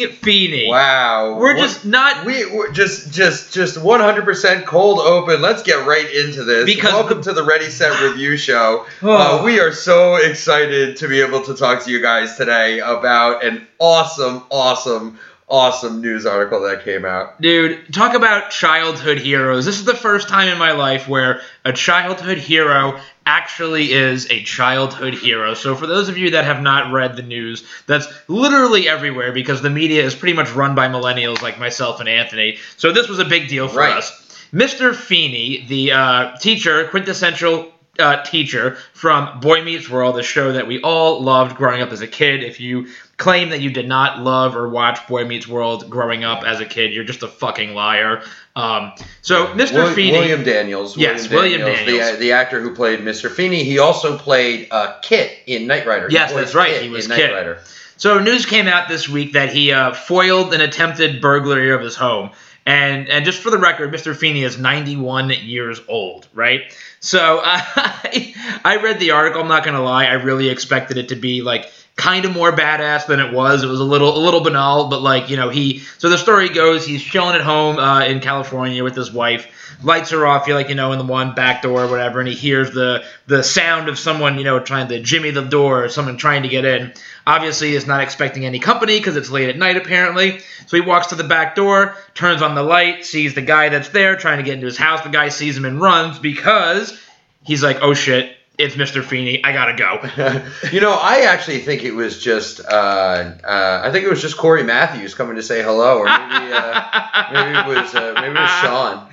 Fucking Feeney. Wow. We're What- just not We we're just just just 100% cold open. Let's get right into this. Because welcome to the Ready Set Review Show. Oh. Uh, we are so excited to be able to talk to you guys today about an awesome, awesome, awesome news article that came out. Dude, talk about childhood heroes. This is the first time in my life where a childhood hero actually is a childhood hero. So, for those of you that have not read the news, that's literally everywhere because the media is pretty much run by millennials like myself and Anthony. So, this was a big deal for Right. us. Mr. Feeney, the uh, teacher, quintessential uh, teacher from Boy Meets World, the show that we all loved growing up as a kid. If you claim that you did not love or watch Boy Meets World growing up as a kid, you're just a fucking liar. Um, so, Mr. Wil- Feeney. William Daniels. Yes, William Daniels. The, the actor who played Mr. Feeney. He also played uh, KITT in Knight Rider. Yes, that's right, KITT he was KITT. Rider. So news came out this week that he uh, foiled an attempted burglary of his home. And and just for the record, Mr. Feeney is 91 years old, right? So I, I read the article. I'm not gonna lie, I really expected it to be like kind of more badass than it was. It was a little a little banal, but like you know he. So the story goes, he's chilling at home uh, in California with his wife. Lights are off, you like you know in the one back door or whatever, and he hears the the sound of someone you know trying to jimmy the door, or someone trying to get in. Obviously, he's not expecting any company because it's late at night apparently. So he walks to the back door, turns on the light, sees the guy that's there trying to get into his house. The guy sees him and runs because he's like, "Oh shit, it's Mr. Feeney. I gotta go." you know, I actually think it was just. Uh, uh, I think it was just Cory Matthews coming to say hello, or maybe uh, maybe it was uh, maybe it was Sean.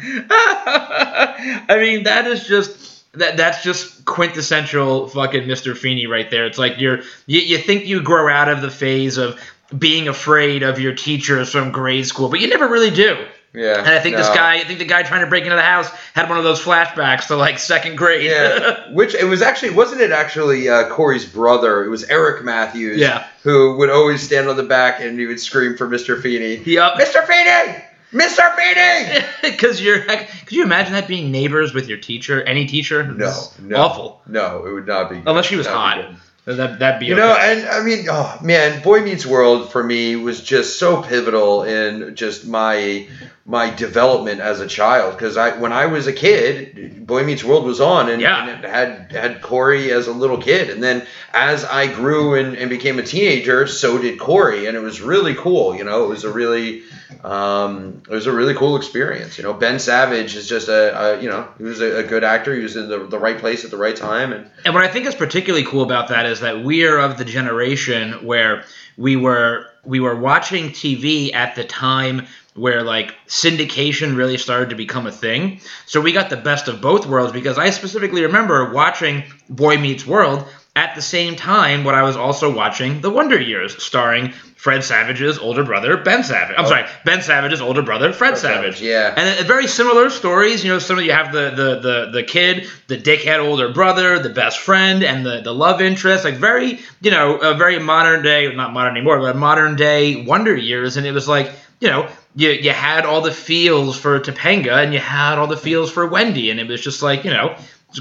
I mean, that is just that that's just quintessential fucking Mr. Feeney right there. It's like you're you, you think you grow out of the phase of being afraid of your teachers from grade school, but you never really do. Yeah, And I think this guy, I think the guy trying to break into the house had one of those flashbacks to like second grade. Yeah, which it was actually wasn't it actually uh, Cory's brother? It was Eric Matthews. Yeah. who would always stand on the back and he would scream for Mr. Feeney. Yup. Mr. Feeney, Mr. Feeney. Because you're, could you imagine that being neighbors with your teacher, any teacher? No, no. awful. No, it would not be. Unless she was hot. That that'd be You know, and I mean, oh man, Boy Meets World for me was just so pivotal in just my my development as a child because I when I was a kid, Boy Meets World was on and, Yeah. and had had Cory as a little kid, and then as I grew and, and became a teenager, so did Cory, and it was really cool. You know, it was a really um, it was a really cool experience. You know, Ben Savage is just a, a you know he was a, a good actor. He was in the, the right place at the right time, and And what I think is particularly cool about that is that we are of the generation where we were we were watching TV at the time where like syndication really started to become a thing. So we got the best of both worlds because I specifically remember watching Boy Meets World at the same time when I was also watching The Wonder Years starring Fred Savage's older brother Ben Savage. I'm sorry, Ben Savage's older brother Fred, Fred Savage. Savage, yeah. And uh, very similar stories. You know, some of you have the the the, the kid, the dickhead older brother, the best friend, and the, the love interest. Like very, you know, a very modern day, not modern anymore, but modern day Wonder Years. And it was like, you know, you you had all the feels for Topanga, and you had all the feels for Wendy, and it was just like, you know.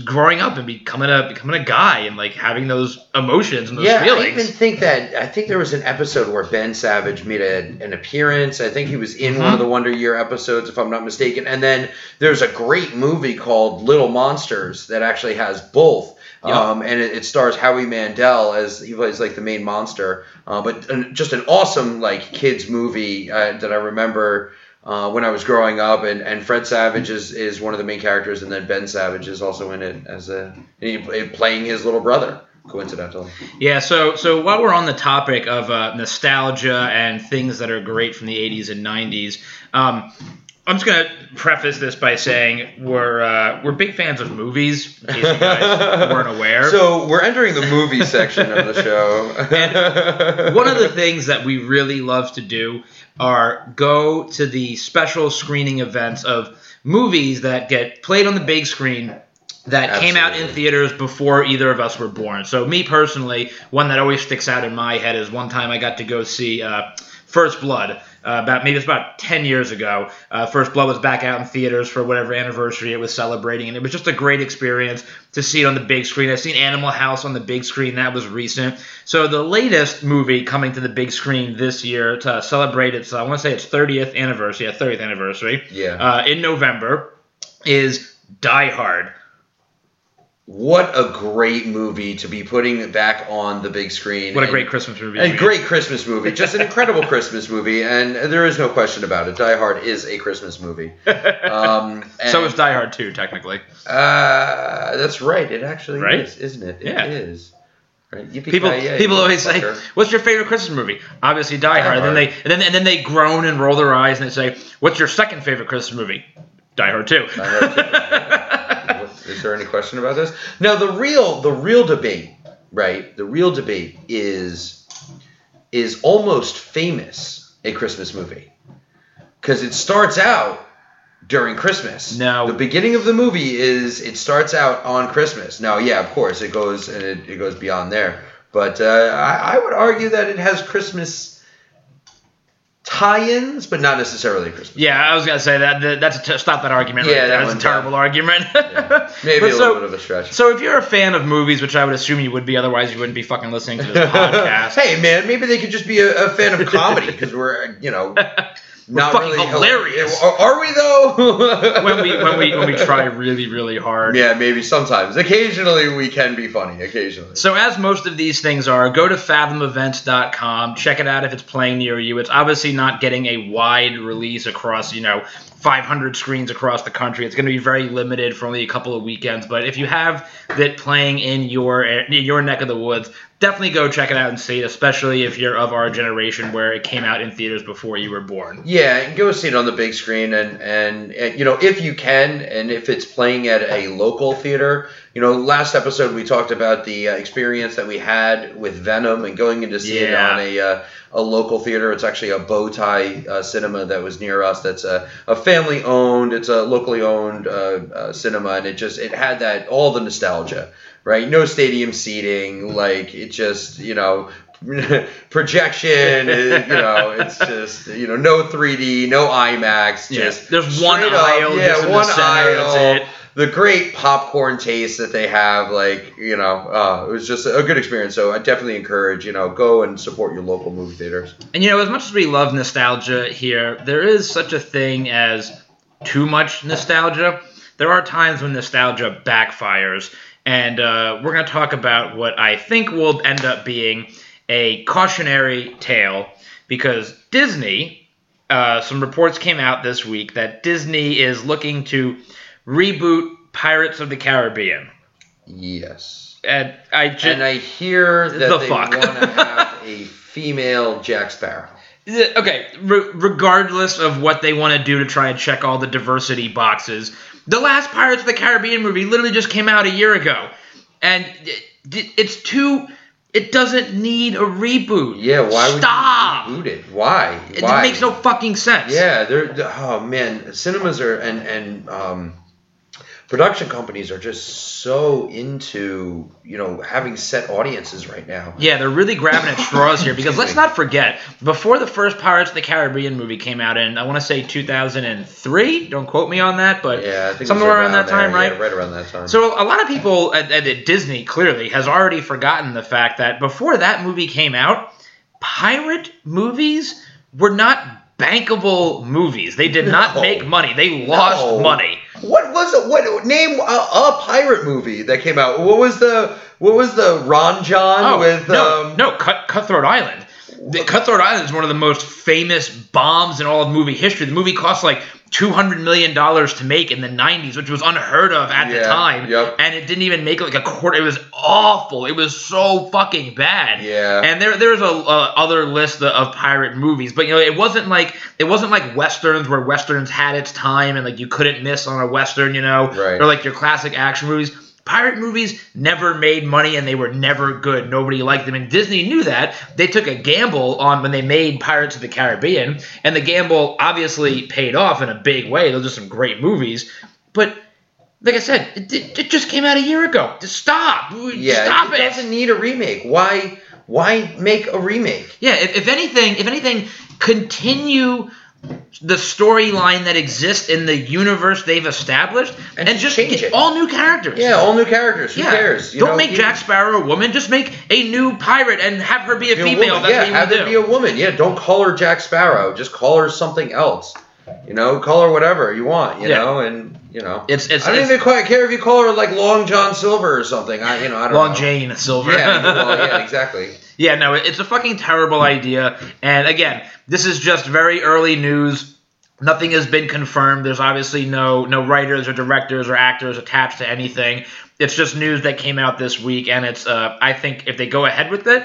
Growing up and becoming a becoming a guy and like having those emotions and those yeah, I feelings. even think that I think there was an episode where Ben Savage made a, an appearance. I think he was in Mm-hmm. one of the Wonder Year episodes, if I'm not mistaken. And then there's a great movie called Little Monsters that actually has both. Yep. Um, and it, it stars Howie Mandel as he plays like the main monster. Uh, but an, just an awesome like kids movie uh, that I remember. Uh, when I was growing up, and, and Fred Savage is, is one of the main characters, and then Ben Savage is also in it as a he, playing his little brother, coincidentally. Yeah, so so while we're on the topic of uh, nostalgia and things that are great from the 80s and 90s, um, I'm just gonna preface this by saying we're uh, we're big fans of movies. In case you guys weren't aware. So we're entering the movie section of the show. And one of the things that we really love to do are go to the special screening events of movies that get played on the big screen that came out in theaters before either of us were born. So me personally, one that always sticks out in my head is one time I got to go see uh, First Blood. Uh, about maybe it's about 10 years ago. Uh, First Blood was back out in theaters for whatever anniversary it was celebrating, and it was just a great experience to see it on the big screen. I've seen Animal House on the big screen, that was recent. So the latest movie coming to the big screen this year to celebrate its, I want to say its 30th anniversary, yeah, 30th anniversary, Yeah. uh, in November, is Die Hard. What a great movie to be putting it back on the big screen. What a and- great Christmas movie. And great Christmas movie, just an incredible Christmas movie, and there is no question about it. Die Hard is a Christmas movie. Um, so is Die Hard 2, technically. Uh, that's right. It actually Right? is, isn't it? Yeah. It is. Right. People, people always say, "What's your favorite Christmas movie?" Obviously, Die, Hard. And then they, and then, and then they groan and roll their eyes and they say, "What's your second favorite Christmas movie?" Die Hard 2. Die Hard What- Is there any question about this? Now the real the real debate, right? The real debate is is almost famous a Christmas movie because it starts out during Christmas. Now the beginning of the movie is it starts out on Christmas. Now, yeah, of course, it goes and it, it goes beyond there, but uh, I, I would argue that it has Christmas tie-ins, but not necessarily Christmas. yeah, I was gonna say that. that that's a t- stop that argument. Yeah, there. that that's a terrible argument. Yeah. Maybe a so- little bit of a stretch. So if you're a fan of movies, which I would assume you would be, otherwise you wouldn't be fucking listening to this podcast. hey man, maybe they could just be a, a fan of comedy because we're you know not fucking really hilarious. Are, are we though? when we when we when we try really really hard. yeah, maybe sometimes. Occasionally we can be funny. Occasionally. So as most of these things are, go to fathomevents.com, check it out if it's playing near you. It's obviously not getting a wide release across, you know, 500 screens across the country. It's going to be very limited for only a couple of weekends, but if you have that playing in your in your neck of the woods, definitely go check it out and see it, especially if you're of our generation where it came out in theaters before you were born. Yeah, go see it on the big screen, and, and and you know if you can, and if it's playing at a local theater. You know, last episode we talked about the uh, experience that we had with Venom and going in to see it Yeah. on a uh, a local theater. It's actually a bow tie uh, cinema that was near us. That's a, a family owned. It's a locally owned uh, uh, cinema, and it just it had that all the nostalgia, right? No stadium seating, like it just you know projection. it- you know, it's just you know no 3D, no IMAX. Just There's one straight up, aisle yeah, just in the one center, aisle. that's it. The great popcorn taste that they have, like you know, uh, it was just a good experience. So I definitely encourage you know go and support your local movie theaters. And you know, as much as we love nostalgia here, there is such a thing as too much nostalgia. There are times when nostalgia backfires, and uh, we're going to talk about what I think will end up being a cautionary tale because Disney. Uh, some reports came out this week that Disney is looking to reboot Pirates of the Caribbean. Yes. And I just And I hear that The they want to have a female Jack Sparrow. Okay, re- regardless of what they want to do to try and check all the diversity boxes, the last Pirates of the Caribbean movie literally just came out a year ago, and it's too. It doesn't need a reboot. Yeah, why would Stop. you reboot it? Why? It Why? makes no fucking sense. Yeah, they're- oh man, cinemas are and and um, production companies are just so into you know having set audiences right now. Yeah, they're really grabbing at straws here because let's not forget, before the first Pirates of the Caribbean movie came out in, I want to say 2003. Don't quote me on that, but Yeah, somewhere around that there. time, Yeah, right? right around that time. So a lot of people at, at Disney clearly has already forgotten the fact that before that movie came out, pirate movies were not bankable movies. They did not make money. They lost No. money. What was it? What name a, a pirate movie that came out? What was the what was the Ron John Oh with no, um, no, Cut, Cutthroat Island. The, Cutthroat Island is one of the most famous bombs in all of movie history. The movie cost like two hundred million dollars to make in the '90s, which was unheard of at the time. yep. And it didn't even make like a quarter. It was awful. It was so fucking bad. Yeah. And there, there's a, a other list of pirate movies, but you know, it wasn't like it wasn't like westerns where westerns had its time and like you couldn't miss on a western, you know, Right. or like your classic action movies. Pirate movies never made money and they were never good. Nobody liked them. And Disney knew that. They took a gamble on when they made Pirates of the Caribbean, and the gamble obviously paid off in a big way. Those are some great movies. But like I said, it, it, just came out a year ago. Just stop. yeah, stop it it. doesn't need a remake. Why why make a remake? Yeah, if, if anything, if anything, continue the storyline that exists in the universe they've established and, And just get it. all new characters. Yeah, all new characters. Who Yeah. cares? Don't know, make Jack Sparrow a woman. Just make a new pirate and have her be a be a female. That's yeah, what you have to be a woman. Yeah, don't call her Jack Sparrow. Just call her something else. You know, call her whatever you want. You Yeah. know, and you know, It's it's, I don't it's even quite care if you call her like Long John Silver or something. I you know I don't Long know. Jane Silver. Yeah, well, yeah, exactly. Yeah, no, it's a fucking terrible idea. And again, this is just very early news. Nothing has been confirmed. There's obviously no no writers or directors or actors attached to anything. It's just news that came out this week, and it's uh, I think if they go ahead with it,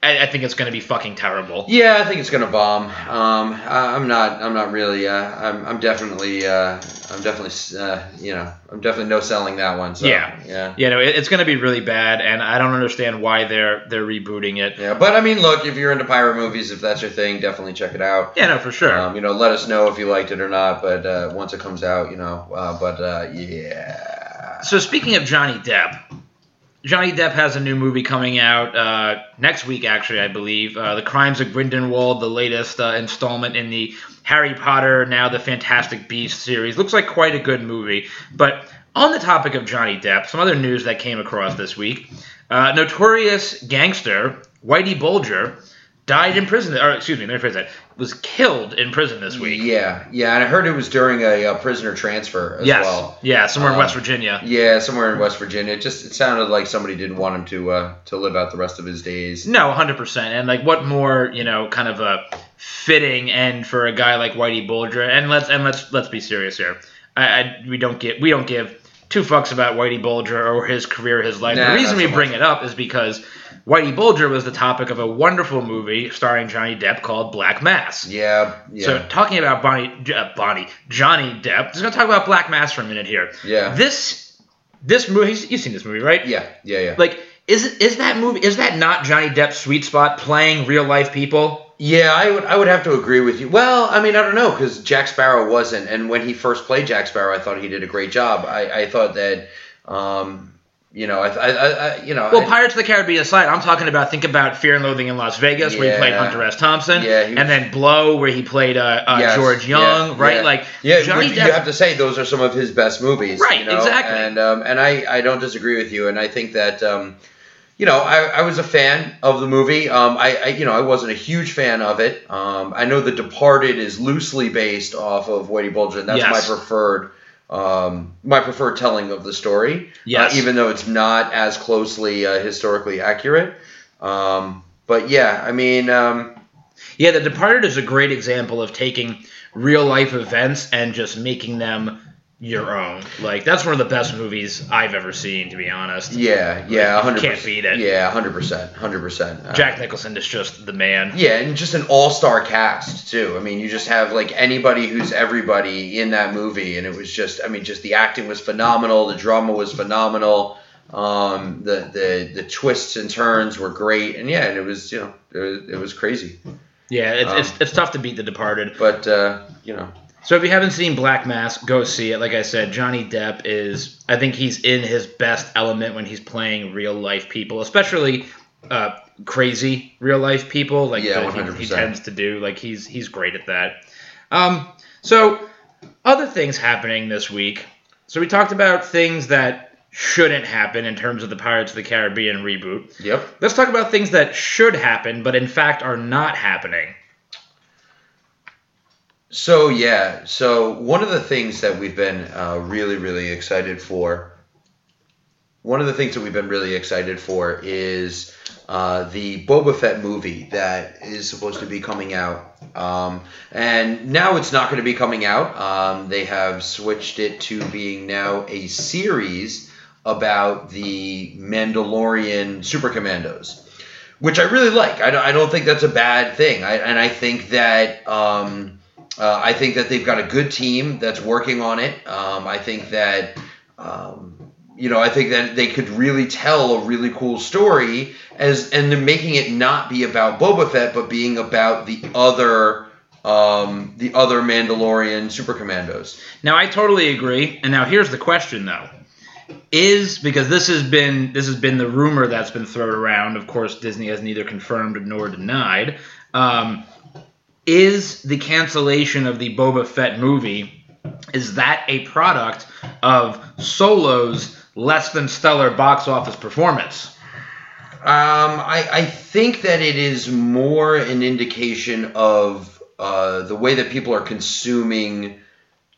I, I think it's going to be fucking terrible. Yeah, I think it's gonna bomb. Um, I, I'm not. I'm not really. Uh, I'm. I'm definitely. Uh, I'm definitely. Uh, you know. I'm definitely no selling that one. So, Yeah. Yeah. Yeah, no, it, it's going to be really bad, and I don't understand why they're they're rebooting it. Yeah, but I mean, look, if you're into pirate movies, if that's your thing, definitely check it out. Yeah, no, for sure. Um, you know, let us know if you liked it or not. But uh, once it comes out, you know. Uh, but uh, yeah. So speaking of Johnny Depp, Johnny Depp has a new movie coming out uh, next week, actually, I believe. Uh, the Crimes of Grindelwald, the latest uh, installment in the Harry Potter, now the Fantastic Beasts series. Looks like quite a good movie. But on the topic of Johnny Depp, some other news that came across this week: uh, notorious gangster Whitey Bulger died in prison. Or excuse me, let me phrase that. Was killed in prison this week. Yeah, yeah, and I heard it was during a, uh prisoner transfer as yes. well. Yeah, somewhere in Um, West Virginia. Yeah, somewhere in West Virginia. It just it sounded like somebody didn't want him to uh, to live out the rest of his days. No, hundred percent. And like, what more, you know, kind of a fitting end for a guy like Whitey Bulger? And let's and let's let's be serious here. I, I we don't get we don't give two fucks about Whitey Bulger or his career, his life. Nah, the reason we so bring it up is because Whitey Bulger was the topic of a wonderful movie starring Johnny Depp called Black Mass. Yeah, yeah, So talking about Bonnie, uh, Bonnie, Johnny Depp, just gonna talk about Black Mass for a minute here. yeah, This this movie, you've seen this movie, right? yeah, yeah, yeah. Like, is it is that movie? Is that not Johnny Depp's sweet spot? Playing real life people? Yeah, I would I would have to agree with you. Well, I mean, I don't know because Jack Sparrow wasn't, and when he first played Jack Sparrow, I thought he did a great job. I, I thought that, um, you know, I, I, I you know, Well, Pirates of the Caribbean aside, I'm talking about think about Fear and Loathing in Las Vegas, where he played Hunter S. Thompson, Yeah, was- and then Blow, where he played uh, uh, Yes, George Jung, yeah, right? yeah. Like yeah, Johnny Depp. you have to say those are some of his best movies, Right, you know? exactly. And um, and I, I don't disagree with you, and I think that. Um, you know, I, I was a fan of the movie. Um, I, I, you know, I wasn't a huge fan of it. Um, I know The Departed is loosely based off of Whitey Bulger, and that's Yes. my preferred, um, my preferred telling of the story. Yes. Uh, even though it's not as closely uh, historically accurate. Um, but yeah, I mean, um, yeah, The Departed is a great example of taking real life events and just making them your own. Like that's one of the best movies I've ever seen, to be honest. yeah, yeah, Like, hundred can't beat it. Yeah, hundred percent, hundred percent. Uh, Jack Nicholson is just the man. Yeah, and just an all-star cast too. I mean, you just have like anybody who's everybody in that movie, and it was just, I mean, just the acting was phenomenal, the drama was phenomenal, um, the the the twists and turns were great, and yeah, and it was, you know, it was, it was crazy. Yeah, it's, Um, it's, it's tough to beat The Departed. But uh, you know, So if you haven't seen Black Mass, go see it. Like I said, Johnny Depp is I think he's in his best element when he's playing real life people, especially uh, crazy real life people like Yeah, he- he, tends to do. Like he's he's great at that. Um, so other things happening this week. So we talked about things that shouldn't happen in terms of the Pirates of the Caribbean reboot. yep. Let's talk about things that should happen, but in fact are not happening. So yeah, so one of the things that we've been uh, really, really excited for, one of the things that we've been really excited for is uh, the Boba Fett movie that is supposed to be coming out, um, and now it's not going to be coming out. Um, they have switched it to being now a series about the Mandalorian super commandos which I really like. I don't, I don't think that's a bad thing. I, and I think that um, uh, I think that they've got a good team that's working on it. Um, I think that um, you know I think that they could really tell a really cool story as and then making it not be about Boba Fett, but being about the other um, the other Mandalorian super commandos. Now I totally agree. And now here's the question though. Is because this has been this has been the rumor that's been thrown around. Of course, Disney has neither confirmed nor denied. Um, is the cancellation of the Boba Fett movie is that a product of Solo's less than stellar box office performance? Um, I, I think that it is more an indication of uh, the way that people are consuming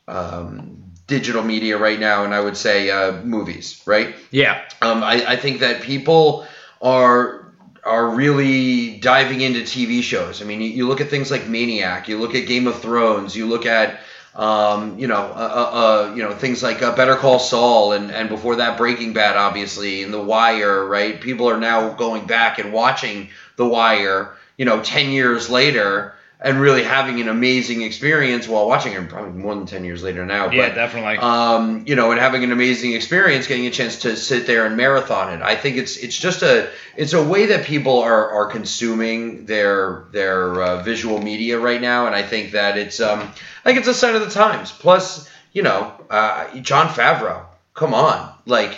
um, digital media right now, and I would say uh, movies, right? Yeah. Um, I, I think that people are are really diving into TV shows. I mean, you, you look at things like Maniac, you look at Game of Thrones, you look at um, you know, uh, uh, uh, you know things like uh, Better Call Saul, and and before that Breaking Bad, obviously, and The Wire, right? People are now going back and watching The Wire, you know, ten years later, and really having an amazing experience while watching it. Probably more than ten years later now. Yeah, but, definitely. um, you know, and having an amazing experience, getting a chance to sit there and marathon it. I think it's it's just a it's a way that people are are consuming their their uh, visual media right now, and I think that it's um I think it's a sign of the times. Plus, you know, uh, Jon Favreau, come on, like.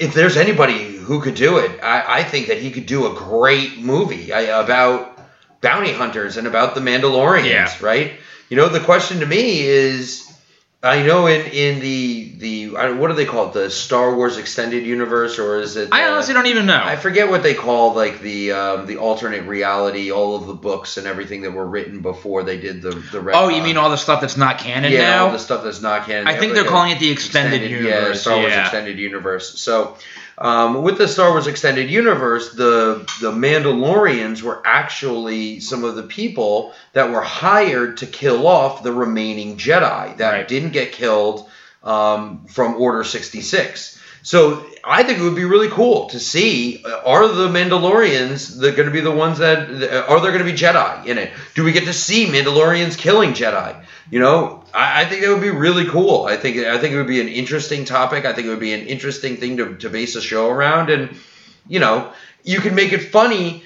If there's anybody who could do it, I, I think that he could do a great movie I, about bounty hunters and about the Mandalorians, Yeah. right? You know, the question to me is, I know in in the the what do they call it, the Star Wars extended universe, or is it? I uh, honestly don't even know. I forget what they call like the um, the alternate reality, all of the books and everything that were written before they did the the. oh, you mean all the stuff that's not canon yeah, now? all the stuff that's not canon. I think they're like, calling it the extended, yeah, universe. Star Wars yeah. extended universe. So, um, with the Star Wars extended universe, the the Mandalorians were actually some of the people that were hired to kill off the remaining Jedi that Right. didn't get killed um, from Order sixty six. So I think it would be really cool to see uh, are the Mandalorians going to be the ones that are there going to be Jedi in it? Do we get to see Mandalorians killing Jedi? You know, I, I think that would be really cool. I think I think it would be an interesting topic. I think it would be an interesting thing to, to base a show around, and you know, you can make it funny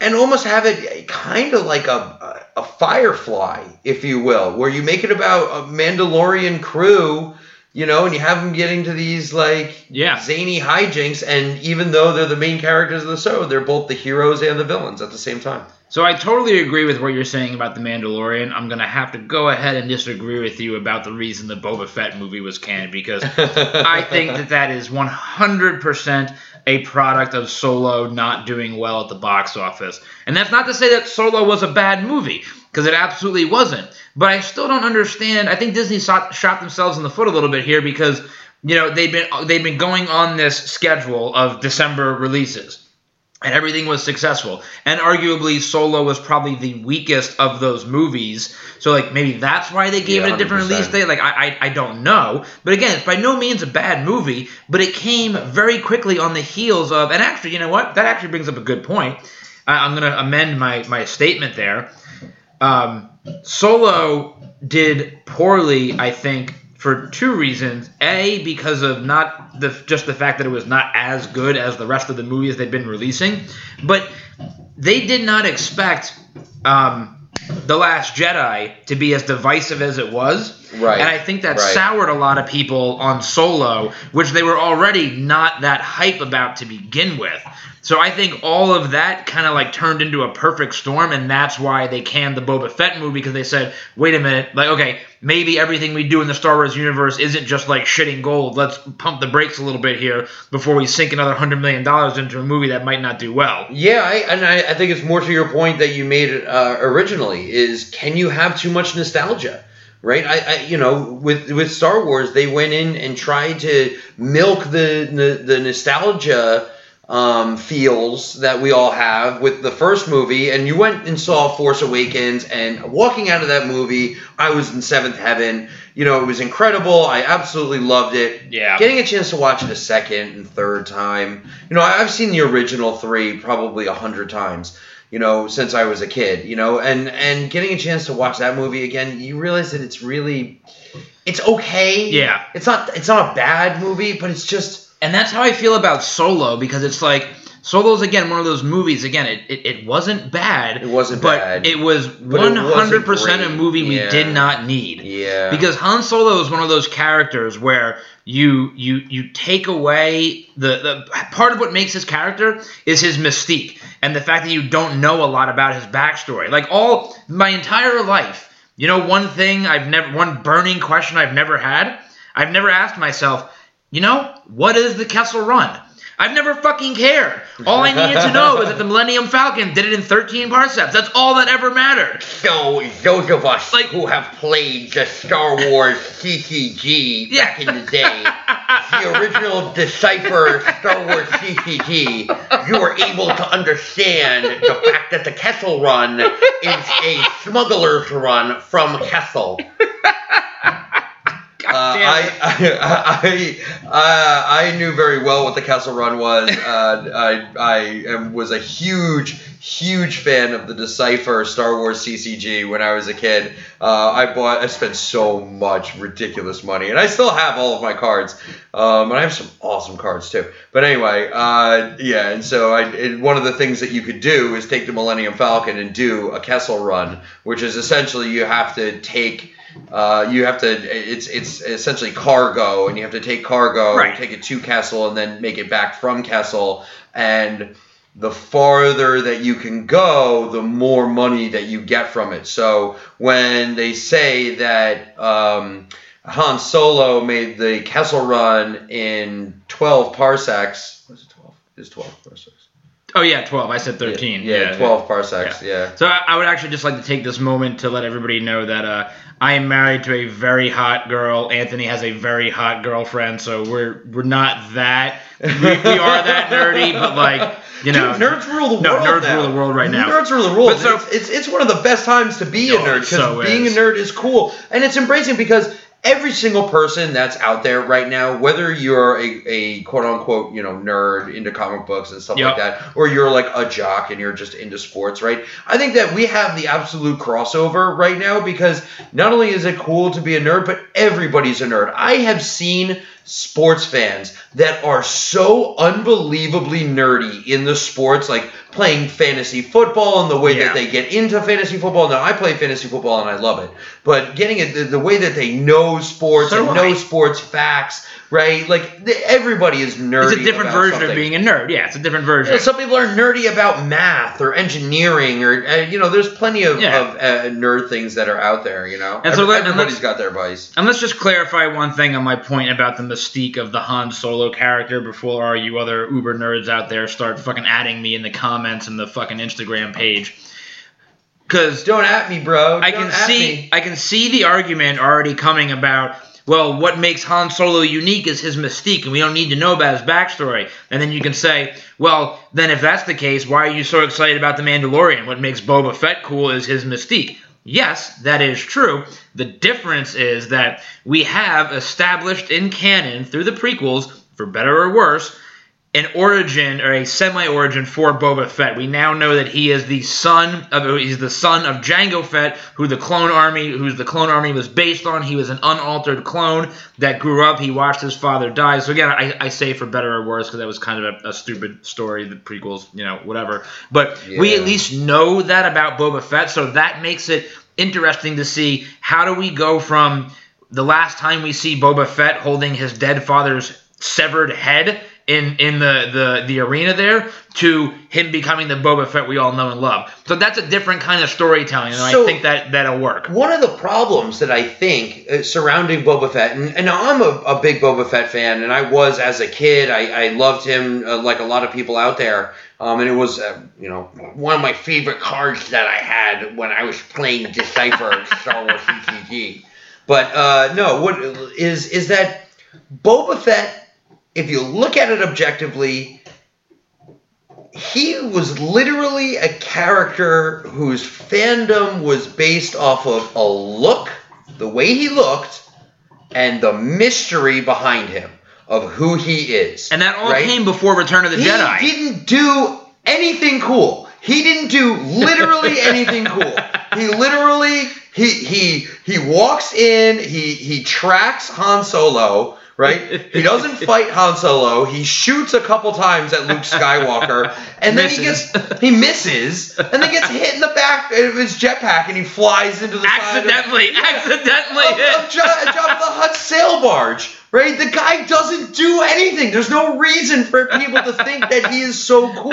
and almost have it kind of like a a Firefly, if you will, where you make it about a Mandalorian crew. You know, and you have them getting to these like Yeah. zany hijinks, and even though they're the main characters of the show, they're both the heroes and the villains at the same time. So I totally agree with what you're saying about the Mandalorian. I'm gonna have to go ahead and disagree with you about the reason the Boba Fett movie was canned because I think that that is 100% a product of Solo not doing well at the box office. And that's not to say that Solo was a bad movie, because it absolutely wasn't. But I still don't understand. I think Disney shot, shot themselves in the foot a little bit here because you know they've been they've been going on this schedule of December releases and everything was successful. And arguably, Solo was probably the weakest of those movies. So, like, maybe that's why they gave Yeah, it a different 100%. release date. Like, I, I, I don't know. But again, it's by no means a bad movie. But it came very quickly on the heels of. And actually, you know what? That actually brings up a good point. I, I'm going to amend my, my statement there. Um, Solo did poorly, I think, for two reasons. A, because of not the just the fact that it was not as good as the rest of the movies they've been releasing, but they did not expect um, the Last Jedi to be as divisive as it was. Right. And I think that Right. soured a lot of people on Solo, which they were already not that hype about to begin with. So I think all of that kind of like turned into a perfect storm, and that's why they canned the Boba Fett movie because they said, wait a minute, like, okay, maybe everything we do in the Star Wars universe isn't just like shitting gold. Let's pump the brakes a little bit here before we sink another $100 million into a movie that might not do well. Yeah, I, and I, I think it's more to your point that you made uh, originally is can you have too much nostalgia? Right, I, I, you know, with with Star Wars, they went in and tried to milk the the, the nostalgia um, feels that we all have with the first movie, and you went and saw Force Awakens, and walking out of that movie, I was in seventh heaven. You know, it was incredible. I absolutely loved it. Yeah. Getting a chance to watch it a second and third time, you know, I've seen the original three probably a hundred times. You know, since I was a kid. You know, and and getting a chance to watch that movie again, you realize that it's really, it's okay. Yeah. It's not it's not a bad movie, but it's just And that's how I feel about Solo because it's like Solo's again one of those movies. Again, it, it, it wasn't bad. It wasn't but bad. it was one hundred percent a movie we did not need. Yeah. Because Han Solo is one of those characters where you you you take away the, the part of what makes his character is his mystique and the fact that you don't know a lot about his backstory. Like all my entire life, you know, one thing I've never one burning question I've never had, I've never asked myself, you know, what is the Kessel Run? I've never fucking cared. All I needed to know was that the Millennium Falcon did it in 13 parsecs. That's all that ever mattered. So those of us Like- who have played the Star Wars CCG back in the day, the original Decipher Star Wars CCG, you were able to understand the fact that the Kessel Run is a smuggler's run from Kessel. Uh, I, I, I, uh, I knew very well what the Kessel Run was. Uh, I, I am, was a huge, huge fan of the Decipher Star Wars CCG when I was a kid. Uh, I bought, I spent so much ridiculous money, and I still have all of my cards. Um, and I have some awesome cards too. But anyway, uh, yeah, and so I, and one of the things that you could do is take the Millennium Falcon and do a Kessel Run, which is essentially you have to take. Uh, you have to. It's it's essentially cargo, and you have to take cargo, Right. take it to Kessel, and then make it back from Kessel. And the farther that you can go, the more money that you get from it. So when they say that um, Han Solo made the Kessel Run in 12 parsecs, was it 12? It's 12 parsecs. Oh yeah, 12. I said 13. Yeah, 12 parsecs. Yeah. So I, I would actually just like to take this moment to let everybody know that uh, I am married to a very hot girl. Anthony has a very hot girlfriend, so we're we're not that we, we are that nerdy, but like you know, Dude, nerds rule the no, world. nerds now. rule the world right now. Nerds rule the world. But so- it's, it's it's one of the best times to be a nerd because so being is. a nerd is cool and it's embracing because every single person that's out there right now, whether you're a, a quote unquote you know nerd into comic books and stuff Yep. like that, or you're like a jock and you're just into sports, right? I think that we have the absolute crossover right now because not only is it cool to be a nerd, but everybody's a nerd. I have seen sports fans that are so unbelievably nerdy in the sports, like playing fantasy football and the way Yeah. that they get into fantasy football. Now, I play fantasy football and I love it, but getting it the, the way that they know sports So and know I. sports facts, right? Like th- everybody is nerdy. It's a different version of being a nerd. Yeah, it's a different version. You know, some people are nerdy about math or engineering, or uh, you know, there's plenty of, Yeah. of uh, nerd things that are out there. You know, And so let- everybody's got their vice. And let's just clarify one thing on my point about the mystique of the Han Solo character before all you other uber nerds out there start fucking adding me in the comments and the fucking Instagram page. Because Don't at me, bro. I Don't can at see me. I can see the argument already coming about well what makes Han Solo unique is his mystique and we don't need to know about his backstory. And then you can say well then if that's the case why are you so excited about the Mandalorian? What makes Boba Fett cool is his mystique. Yes that is true. The difference is that we have established in canon through the prequels for better or worse an origin or a semi-origin for Boba Fett. We now know that he is the son of he's the son of Jango Fett, who the clone army who's the clone army was based on. He was an unaltered clone that grew up. He watched his father die. So again, I, I say for better or worse because that was kind of a, a stupid story. The prequels, you know, whatever. But we at least know that about Boba Fett, so that makes it interesting to see how do we go from the last time we see Boba Fett holding his dead father's severed head in in the, the the arena there to him becoming the Boba Fett we all know and love. So that's a different kind of storytelling, and I think that that'll work. One of the problems that I think uh, surrounding Boba Fett, and, and I'm a, a big Boba Fett fan, and I was as a kid. I, I loved him uh, like a lot of people out there. Um, and it was, uh, you know, one of my favorite cards that I had when I was playing Decipher Star Wars CCG. But uh, no, what is is that Boba Fett? If you look at it objectively, he was literally a character whose fandom was based off of a look, the way he looked, and the mystery behind him of who he is. And that all right? came before Return of the he Jedi. He didn't do anything cool. He didn't do literally anything cool. He literally he he he walks in, he he tracks Han Solo, right? He doesn't fight Han Solo. He shoots a couple times at Luke Skywalker, and then he gets he misses, and then gets hit in the back of his jetpack, and he flies into the side of- accidentally, accidentally of, hit. of Jabba the Hutt's sail barge. Right, the guy doesn't do anything. There's no reason for people to think that he is so cool.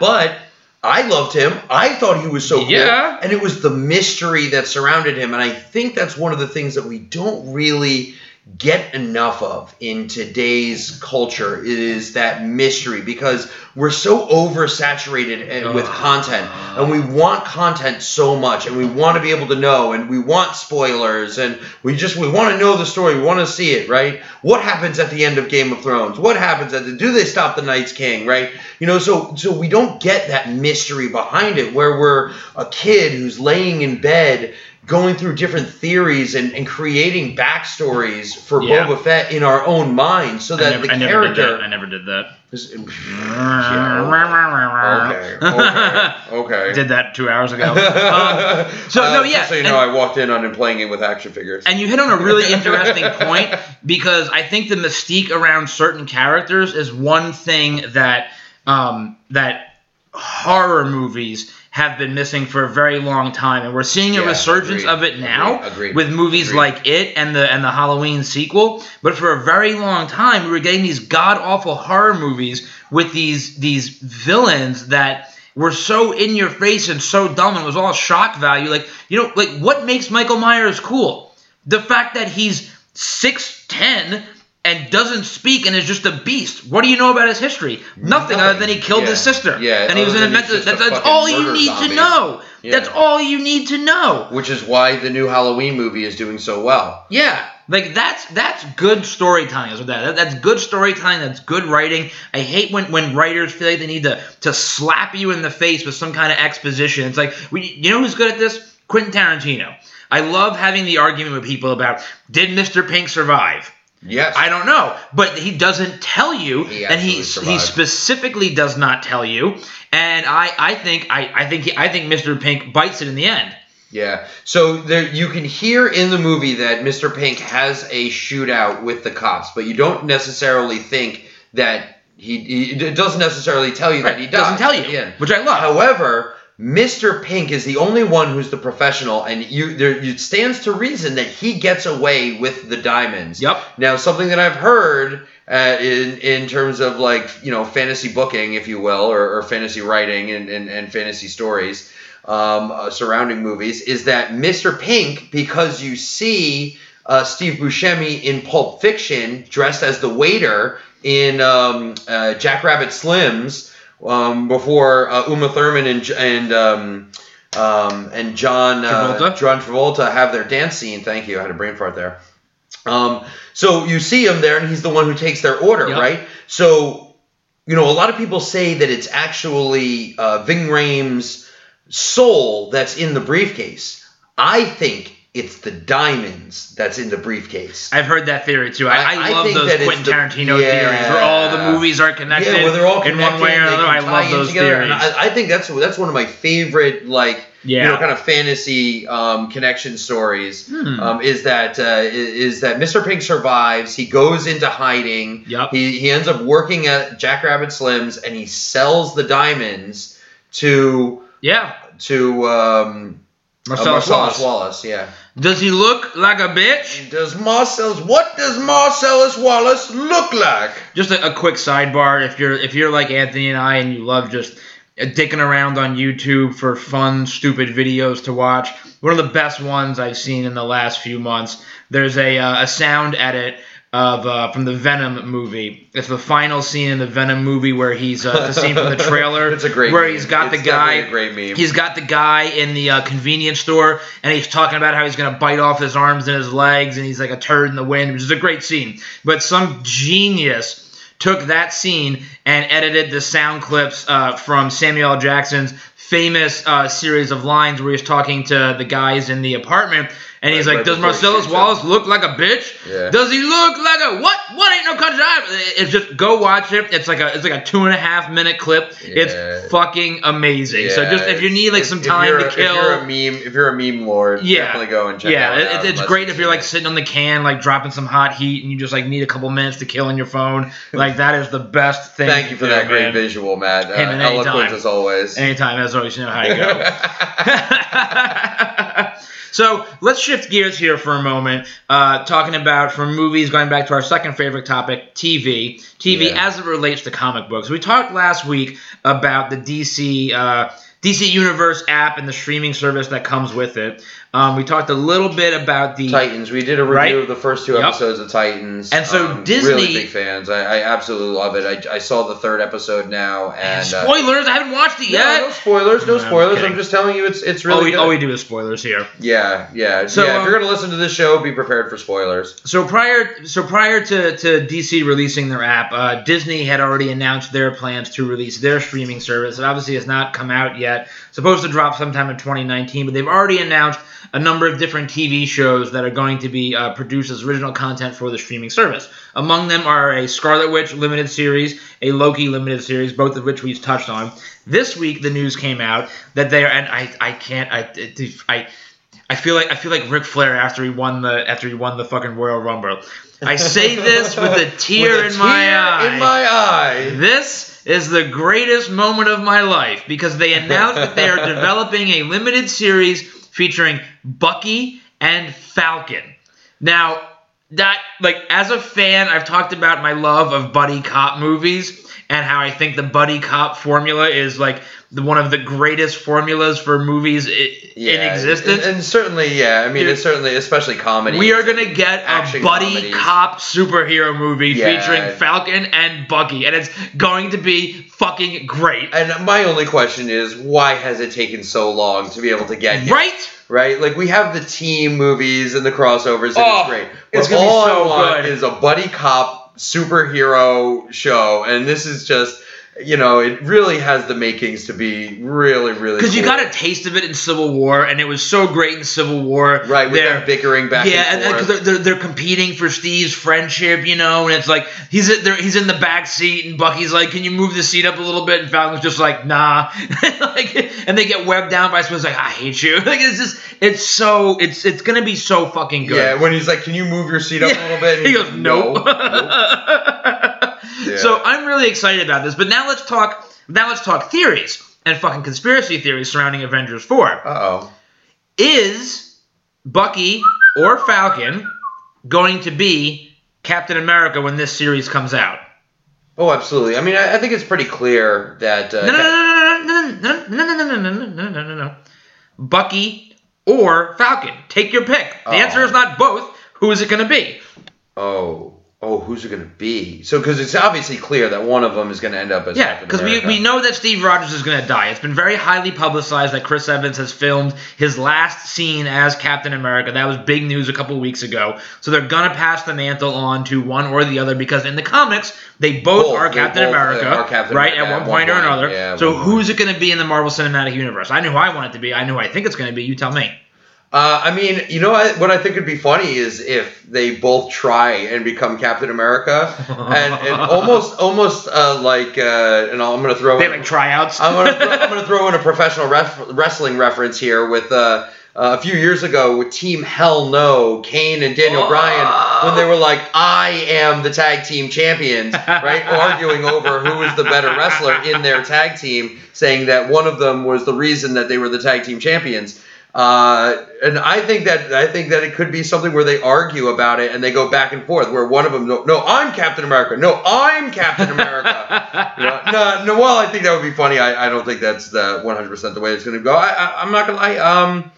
But I loved him. I thought he was so cool. Yeah. And it was the mystery that surrounded him. And I think that's one of the things that we don't really get enough of in today's culture is that mystery because we're so oversaturated with ah. content and we want content so much and we want to be able to know and we want spoilers and we just we want to know the story we want to see it right? What happens at the end of game of thrones? What happens at the do they stop the night's king right? You know so so we don't get that mystery behind it where we're a kid who's laying in bed going through different theories and, and creating backstories for Yeah. Boba Fett in our own minds so that never, the I never did character that. I never did that. Yeah, okay, okay, okay. Did that two hours ago. Um, so, Uh, no, yeah, Just so you and- know, I walked in on him playing it with action figures. And you hit on a really interesting point because I think the mystique around certain characters is one thing that um, that horror movies have been missing for a very long time, and we're seeing a Yeah, resurgence agreed, of it now agreed, agreed, with movies like It and the and the Halloween sequel. But for a very long time, we were getting these god awful horror movies with these these villains that were so in your face and so dumb and it was all shock value. Like you know, like what makes Michael Myers cool? The fact that he's six ten and doesn't speak and is just a beast. What do you know about his history? Nothing, other than he killed Yeah. his sister. Yeah, and he was in a mental. That's, that's all you need zombie. to know. Yeah. That's all you need to know. Which is why the new Halloween movie is doing so well. Yeah, like that's that's good storytelling. Is what that, that that's good storytelling. That's good writing. I hate when when writers feel like they need to to slap you in the face with some kind of exposition. It's like we, you know who's good at this? Quentin Tarantino. I love having the argument with people about did Mr. Pink survive? Yes. I don't know, but he doesn't tell you, He and he absolutely he specifically does not tell you. And I I think I I think he, I think Mr. Pink bites it in the end. Yeah. So there, you can hear in the movie that Mr. Pink has a shootout with the cops, but you don't necessarily think that he. he it doesn't necessarily tell you that he Right, dies. doesn't tell you, end. which I love. However, Mr. Pink is the only one who's the professional, and you there it stands to reason that he gets away with the diamonds. Yep. Now, something that I've heard uh, in in terms of like you know fantasy booking, if you will, or, or fantasy writing and, and, and fantasy stories um, uh, surrounding movies, is that Mr. Pink, because you see uh, Steve Buscemi in Pulp Fiction dressed as the waiter in um, uh, Jackrabbit Slims um, before uh, Uma Thurman and and um, um, and John uh, Travolta? John Travolta have their dance scene. Thank you. I had a brain fart there. Um, so you see him there, and he's the one who takes their order, Yep. right? So, you know, a lot of people say that it's actually uh, Ving Rhames' soul that's in the briefcase. I think it's the diamonds that's in the briefcase. I've heard that theory too. I, I- I, love those Quentin the- Tarantino Yeah. theories where all the movies are connected, yeah, where they're all connected in one way or another. I love those together, theories. I, I think that's that's one of my favorite, like you know, kind of fantasy um, connection stories. Hmm. Um, is that uh, is that Mr. Pink survives? He goes into hiding. Yup. He he ends up working at Jackrabbit Slims, and he sells the diamonds to yeah, to um, uh, Marcellus Wallace. Wallace. Yeah. Does he look like a bitch? Does Marcellus? What does Marcellus Wallace look like? Just a, a quick sidebar. If you're if you're like Anthony and I, and you love just uh, dicking around on YouTube for fun, stupid videos to watch, one of the best ones I've seen in the last few months. There's a uh, a sound edit of uh, from the Venom movie. It's the final scene in the Venom movie where he's uh, the scene from the trailer. It's a great where he's got It's the guy. a great meme. He's got the guy in the uh, convenience store, and he's talking about how he's gonna bite off his arms and his legs, and he's like a turd in the wind, which is a great scene. But some genius took that scene and edited the sound clips uh, from Samuel Jackson's famous uh, series of lines where he's talking to the guys in the apartment, and he's like, "Does Marcellus. Wallace look like a bitch? Yeah. Does he look like a what? What ain't no country?" I-" It's just go watch it. It's like a it's like a two and a half minute clip. Yeah. It's fucking amazing. so just if you need like some time to kill. If you're a meme, if you're a meme lord, Yeah. definitely go and check yeah, it, out. it's great if you're like sitting on the can, like dropping some hot heat, and you just like need a couple minutes to kill on your phone. Like that is the best thing. Thank you for that do, great man. visual, Matt. Uh, Hey, man, eloquent as always. Anytime, as always, you know how you go. so let's shift gears here for a moment, uh, talking about from movies, going back to our second favorite topic, TV. TV Yeah. as it relates to comic books. We talked last week about the DC. Uh, DC Universe app and the streaming service that comes with it. Um, we talked a little bit about the Titans. We did a review Right? of the first two Yep. episodes of Titans. And so Um, Disney- really big fans. I, I absolutely love it. I, I saw the third episode now, and uh, spoilers. I haven't watched it yet. no spoilers, no No, I'm spoilers. I'm just telling you, it's it's all, really we, good. all we do is spoilers here. yeah, yeah, So, yeah. um, if you're gonna listen to this show, be prepared for spoilers. So prior, so prior to, to DC releasing their app, uh, Disney had already announced their plans to release their streaming service. It obviously has not come out yet. Supposed to drop sometime in 2019, but they've already announced a number of different TV shows that are going to be uh, produced as original content for the streaming service. Among them are a Scarlet Witch limited series, a Loki limited series, both of which we've touched on. This week, the news came out that they are, and I, I can't, I, I, I feel like I feel like Ric Flair after he won the after he won the fucking Royal Rumble. I say this with a tear With a in my tear eye. In my eye. This is the greatest moment of my life because they announced that they are developing a limited series featuring Bucky and Falcon. Now, that like as a fan, I've talked about my love of buddy cop movies and how I think the buddy cop formula is like one of the greatest formulas for movies i- in existence. and, and certainly, yeah. I mean, Dude, it's certainly, especially comedy. We are gonna get a buddy comedies. cop superhero movie Yeah. featuring Falcon and Bucky, and it's going to be fucking great. And my only question is, why has it taken so long to be able to get here? Right? Right? Like we have the team movies and the crossovers, and Oh, it's great. it's gonna be all so I want good. is a buddy cop superhero show, and this is just, you know, it really has the makings to be really, really. Because you got a taste of it in Civil War, and it was so great in Civil War. right with They're- them bickering back yeah, and because they're, they're, they're competing for Steve's friendship, you know, and it's like he's he's in the back seat, and Bucky's like, "Can you move the seat up a little bit?" And Falcon's just like, "Nah," like, and they get webbed down by someone's like, "I hate you." Like it's just, it's so, it's it's gonna be so fucking good. yeah, when he's like, "Can you move your seat up Yeah. a little bit?" And He he's goes, "Nope." "No, nope." So I'm really excited about this. But now let's talk. Now let's talk theories and fucking conspiracy theories surrounding Avengers Four. Uh-oh. Is Bucky or Falcon going to be Captain America when this series comes out? Oh, absolutely. I mean, I, I think it's pretty clear that. Uh, No, no, no, no, no, no, no, no, no, no, no, no, no, no, no. Bucky or Falcon. Take your pick. The Oh. answer is not both. Who is it going to be? Oh, oh, who's it going to be? So, because it's obviously clear that one of them is going to end up as Yeah, because we, we know that Steve Rogers is going to die. It's been very highly publicized that Chris Evans has filmed his last scene as Captain America. That was big news a couple weeks ago. So they're going to pass the mantle on to one or the other because in the comics, they both, Both, are Captain both, uh, America, are Captain right? America at one point or another. Yeah, so who's it going to be in the Marvel Cinematic Universe? I know who I want it to be. I know who I think it's going to be. You tell me. Uh, I mean, you know what, what I think would be funny is if they both try and become Captain America, and, and almost, almost uh, like, uh, and I'm going to throw They in, like tryouts. I'm going to, I'm to throw in a professional ref- wrestling reference here with. Uh, uh, a few years ago with Team Hell No, Kane and Daniel Oh. Bryan, when they were like, I am the tag team champions, right? Arguing over who was the better wrestler in their tag team, saying that one of them was the reason that they were the tag team champions. Uh, and I think that I think that it could be something where they argue about it and they go back and forth. Where one of them, no, no I'm Captain America. No, I'm Captain America. You know, no, no. Well, I think that would be funny. I, I don't think that's the 100% the way it's going to go. I, I, I'm not going to lie. Um,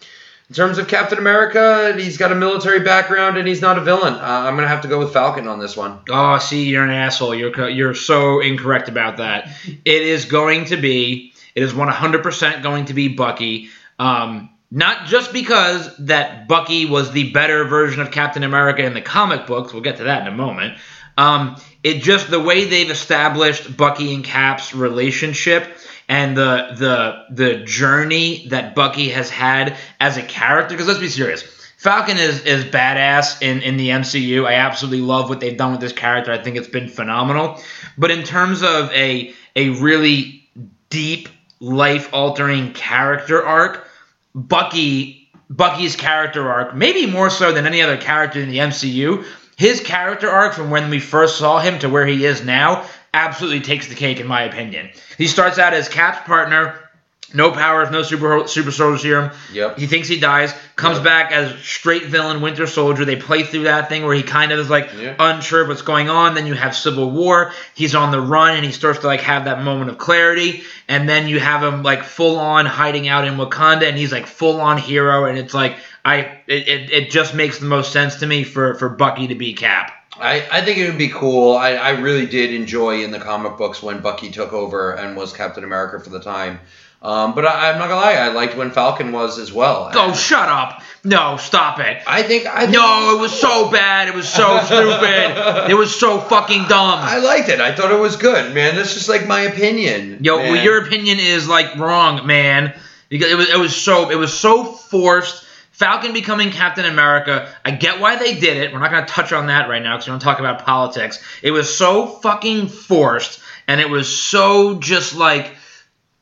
in terms of Captain America, he's got a military background and he's not a villain. Uh, I'm going to have to go with Falcon on this one. Oh, see, you're an asshole. You're you're so incorrect about that. It is going to be. It is 100% going to be Bucky. Um, not just because that Bucky was the better version of Captain America in the comic books. We'll get to that in a moment. Um, it just the way they've established Bucky and Cap's relationship and the the the journey that Bucky has had as a character. Because let's be serious, Falcon is is badass in in the MCU. I absolutely love what they've done with this character. I think it's been phenomenal. But in terms of a a really deep life altering character arc, Bucky Bucky's character arc, maybe more so than any other character in the MCU, his character arc from when we first saw him to where he is now absolutely takes the cake in my opinion. He starts out as Cap's partner, no powers, no super super soldier serum. Yep. He thinks he dies, comes Yep. back as straight villain Winter Soldier. They play through that thing where he kind of is like Yeah. unsure of what's going on. Then you have Civil War. He's on the run and he starts to like have that moment of clarity. And then you have him like full on hiding out in Wakanda and he's like full on hero. And it's like I it, it, it just makes the most sense to me for for Bucky to be Cap. I, I think it would be cool. I, I really did enjoy in the comic books when Bucky took over and was Captain America for the time. Um, but I, I'm not gonna lie, I liked when Falcon was as well. Oh, shut up! No, stop it. I think I think, No, it was so bad. It was so stupid. It was so fucking dumb. I liked it. I thought it was good, man. That's just like my opinion. Yo, well, your opinion is like wrong, man. Because it was it was so it was so forced. Falcon becoming Captain America. I get why they did it. We're not gonna touch on that right now because we don't talk about politics. It was so fucking forced, and it was so just like.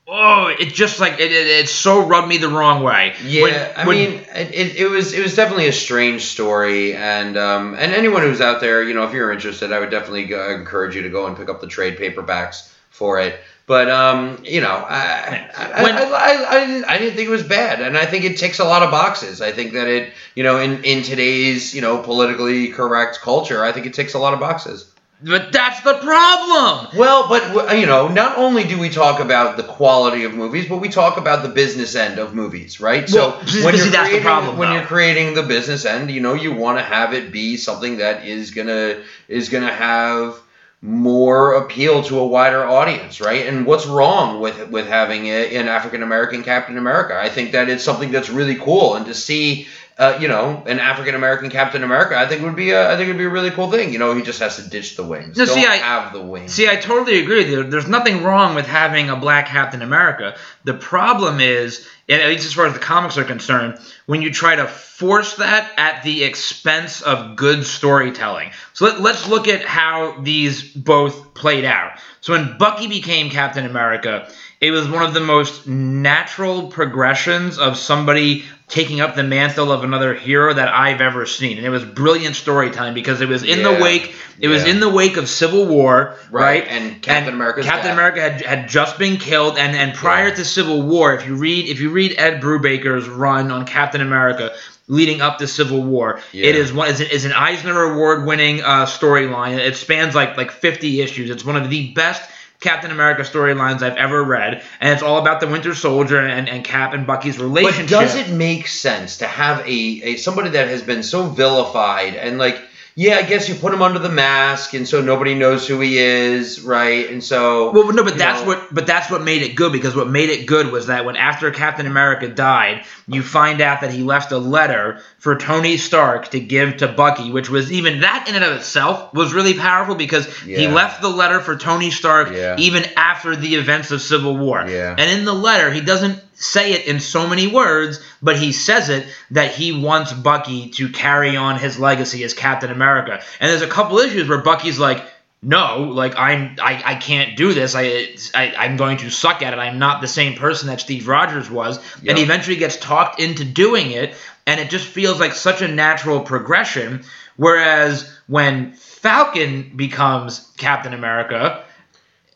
Oh, it just like it, it, it so rubbed me the wrong way. Yeah, When- I when- mean, it, it, was it was definitely a strange story, and um, and anyone who's out there, you know, if you're interested, I would definitely go, encourage you to go and pick up the trade paperbacks for it. But um, you know, I I, When- I, I, I, didn't, I didn't think it was bad, and I think it ticks a lot of boxes. I think that it, you know, in in today's you know politically correct culture, I think it ticks a lot of boxes. But that's the problem. Well, but you know, not only do we talk about the quality of movies, but we talk about the business end of movies, right? Well, see, when you're that's the creating, problem, when though. you're creating the business end, you know, you want to have it be something that is gonna is gonna have more appeal to a wider audience, right? And what's wrong with with having a, an African American Captain America? I think that it's something that's really cool, and to see. Uh, you know, an African American Captain America, I think would be a, I think would be a really cool thing. You know, he just has to ditch the wings. No, Don't see, I- have the wings. See, I totally agree with you. There's nothing wrong with having a black Captain America. The problem is, at least as far as the comics are concerned, when you try to force that at the expense of good storytelling. So let, let's look at how these both played out. So when Bucky became Captain America, it was one of the most natural progressions of somebody taking up the mantle of another hero that I've ever seen. And it was brilliant storytelling because it was in the wake it was in the wake of Civil War, right? Right, and Captain America's Captain death. America had, had just been killed, and, and prior Yeah. to Civil War, if you read if you read Ed Brubaker's run on Captain America leading up to Civil War, Yeah. it is one is, is an Eisner Award winning uh, storyline. It spans like like 50 issues. It's one of the best Captain America storylines I've ever read, and it's all about the Winter Soldier and, and Cap and Bucky's relationship. But does it make sense to have a, a somebody that has been so vilified and like yeah, I guess you put him under the mask and so nobody knows who he is, right? And so Well, no, but that's know, what but that's what made it good because what made it good was that when after Captain America died, you find out that he left a letter for Tony Stark to give to Bucky, which was even that in and of itself was really powerful because he left the letter for Tony Stark Yeah. even after the events of Civil War. Yeah. And in the letter, he doesn't say it in so many words, but he says it that he wants Bucky to carry on his legacy as Captain America. And there's a couple issues where Bucky's like, no, like I'm, I, I can't do this. I, I, I'm going to suck at it. I'm not the same person that Steve Rogers was. And he eventually gets talked into doing it, and it just feels like such a natural progression. Whereas when Falcon becomes Captain America,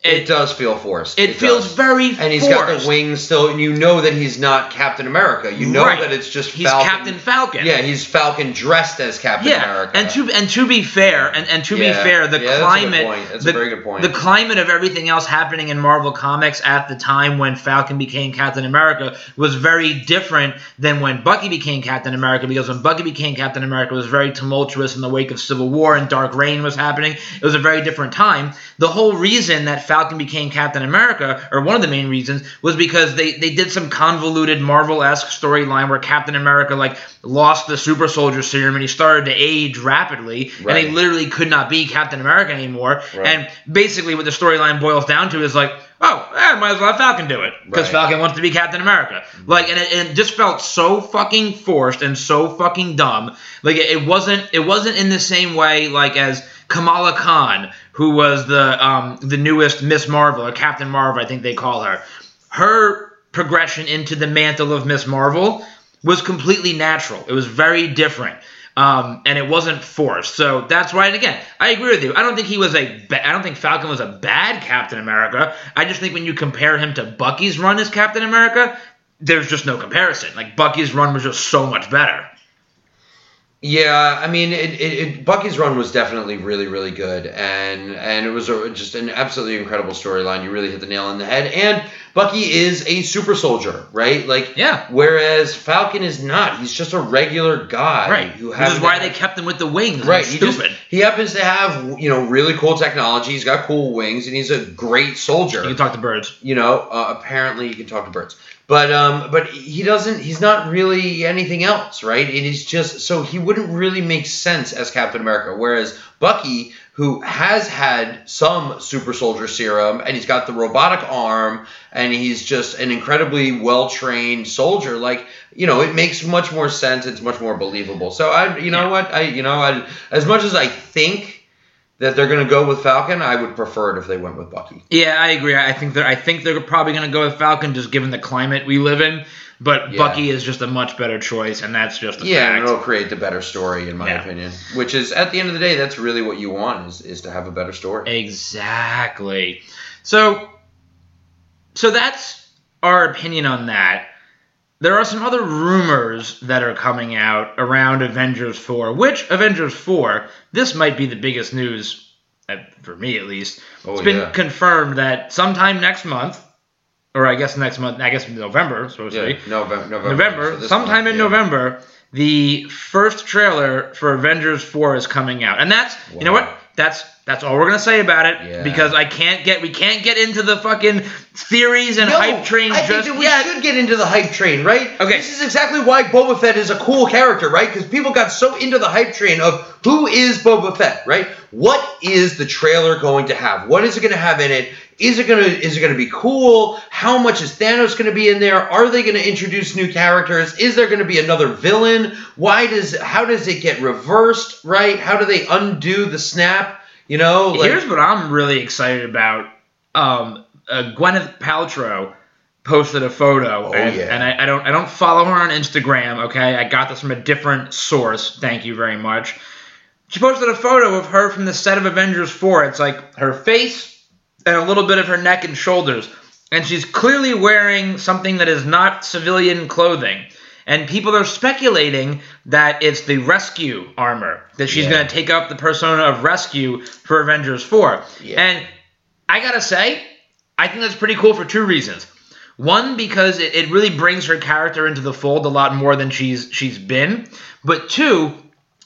it, it, does feel forced. it, feels does. very and he's got the wings still, and you know that he's not Captain America. You know Right. that it's just He's Falcon. Captain Falcon. Yeah, he's Falcon dressed as Captain yeah, America. and to and to be fair, and, and to Yeah. be fair, the Yeah, that's a good climate, point. That's a the, very good point. the climate of everything else happening in Marvel Comics at the time when Falcon became Captain America was very different than when Bucky became Captain America. Because when Bucky became Captain America, it was very tumultuous in the wake of Civil War and Dark Reign was happening. It was a very different time. The whole reason that Falcon became Captain America, or one of the main reasons, was because they, they did some convoluted Marvel esque storyline where Captain America like lost the super soldier serum and he started to age rapidly and he literally could not be Captain America anymore. Right. And basically what the storyline boils down to is like, oh, eh, might as well have Falcon do it. Because Right. Falcon wants to be Captain America. Like and it, and it just felt so fucking forced and so fucking dumb. Like it, it wasn't it wasn't in the same way like as Kamala Khan, who was the um, the newest Miss Marvel or Captain Marvel, I think they call her. Her progression into the mantle of Miss Marvel was completely natural. It was very different. Um, and it wasn't forced. So that's why, and again, I agree with you. I don't think he was a. Ba- I don't think Falcon was a bad Captain America. I just think when you compare him to Bucky's run as Captain America, there's just no comparison. Like Bucky's run was just so much better. Yeah, I mean, it, it, it, Bucky's run was definitely really, really good, and and it was a, just an absolutely incredible storyline. You really hit the nail on the head. And Bucky is a super soldier, right? Like, Yeah. Whereas Falcon is not. He's just a regular guy Right. who Which happens is why have- they kept him with the wings. Right, he just Stupid. he happens to have you know really cool technology. He's got cool wings, and he's a great soldier you can talk to birds. you know uh, apparently you can talk to birds but um but he doesn't he's not really anything else right it is just so he wouldn't really make sense as captain america whereas bucky who has had some super soldier serum and he's got the robotic arm and he's just an incredibly well trained soldier like you know it makes much more sense it's much more believable so i you know Yeah. what i you know I, as much as i think that they're going to go with falcon i would prefer it if they went with bucky Yeah, I agree. I think they're. I think they're probably going to go with Falcon, just given the climate we live in. But Yeah. Bucky is just a much better choice, and that's just a Yeah, and fact. it'll create the better story, in my Yeah. opinion. Which is, at the end of the day, that's really what you want is, is to have a better story. Exactly. So, so that's our opinion on that. There are some other rumors that are coming out around Avengers 4, which Avengers 4, this might be the biggest news, for me at least. Oh, it's been yeah. confirmed that sometime next month, or I guess next month, I guess November, supposed to Yeah, be, November. November. November, so sometime month, in yeah. November, the first trailer for Avengers 4 is coming out. And that's, you know what? That's that's all we're going to say about it Yeah. because I can't get we can't get into the fucking theories and No, hype trains I think that we yet. should get into the hype train, right? Okay. This is exactly why Boba Fett is a cool character, right? Because people got so into the hype train of who is Boba Fett, right? What is the trailer going to have? What is it going to have in it? Is it gonna is it gonna be cool? How much is Thanos gonna be in there? Are they gonna introduce new characters? Is there gonna be another villain? Why does how does it get reversed? Right? How do they undo the snap? You know, like, Here's what I'm really excited about. Um, uh, Gwyneth Paltrow posted a photo, Oh, and, yeah. and I, I don't I don't follow her on Instagram. Okay, I got this from a different source. Thank you very much. She posted a photo of her from the set of Avengers 4. It's like her face and a little bit of her neck and shoulders, and she's clearly wearing something that is not civilian clothing. And people are speculating that it's the rescue armor that she's Yeah. going to take up the persona of rescue for Avengers 4. Yeah. And I gotta say, I think that's pretty cool for two reasons. One, because it, it really brings her character into the fold a lot more than she's she's been. But two,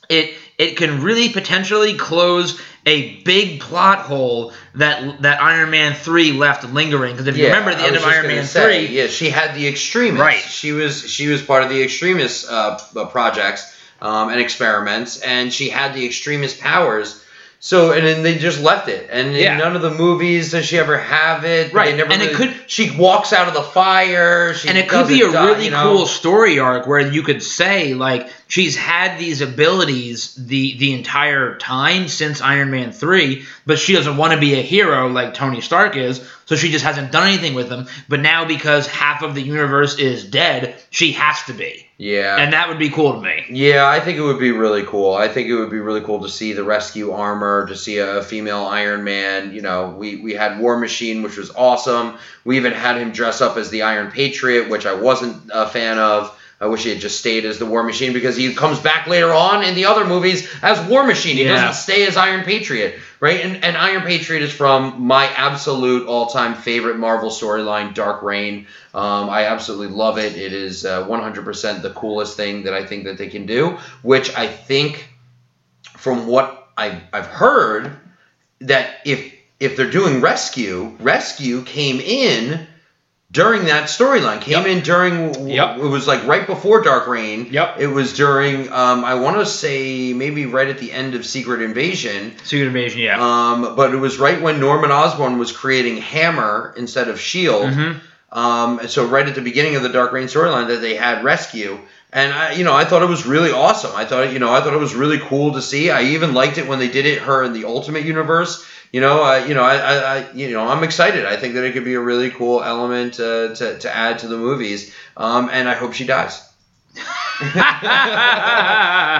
it it can really potentially close a big plot hole that that Iron Man three left lingering. Because if you remember the I end of Iron Man say, three, yeah, she had the Extremis. Right. She was she was part of the Extremis uh, uh, projects um, and experiments, and she had the Extremis powers. So and then they just left it, and in Yeah. none of the movies does she ever have it. Right, They never and it could- She walks out of the fire. She and it could be a die, really you know? cool story arc where you could say like she's had these abilities the the entire time since Iron Man 3 but she doesn't want to be a hero like Tony Stark is so she just hasn't done anything with them but now because half of the universe is dead she has to be Yeah. and that would be cool to me Yeah, I think it would be really cool. I think it would be really cool to see the rescue armor, to see a female Iron Man. You know, we, we had War Machine, which was awesome. We even had him dress up as the Iron Patriot, which I wasn't a fan of. I wish he had just stayed as the War Machine because he comes back later on in the other movies as War Machine. He Yeah. doesn't stay as Iron Patriot, right? And, and Iron Patriot is from my absolute all-time favorite Marvel storyline, Dark Reign. Um, I absolutely love it. It is uh, 100% the coolest thing that I think that they can do, which I think, from what I've, I've heard, that if if they're doing Rescue, Rescue came in during that storyline. Came Yep. in during Yep. it was like right before Dark Reign. Yep. It was during um, I want to say maybe right at the end of Secret Invasion. Secret Invasion, yeah. Um, but it was right when Norman Osborn was creating Hammer instead of Shield. Mhm. Um, and so right at the beginning of the Dark Reign storyline that they had Rescue. And I, you know, I thought it was really awesome. I thought, you know, I thought it was really cool to see. I even liked it when they did it her in the Ultimate Universe. You know, I, you know, I, I, I, you know, I'm excited. I think that it could be a really cool element uh, to, to add to the movies. Um, and I hope she dies.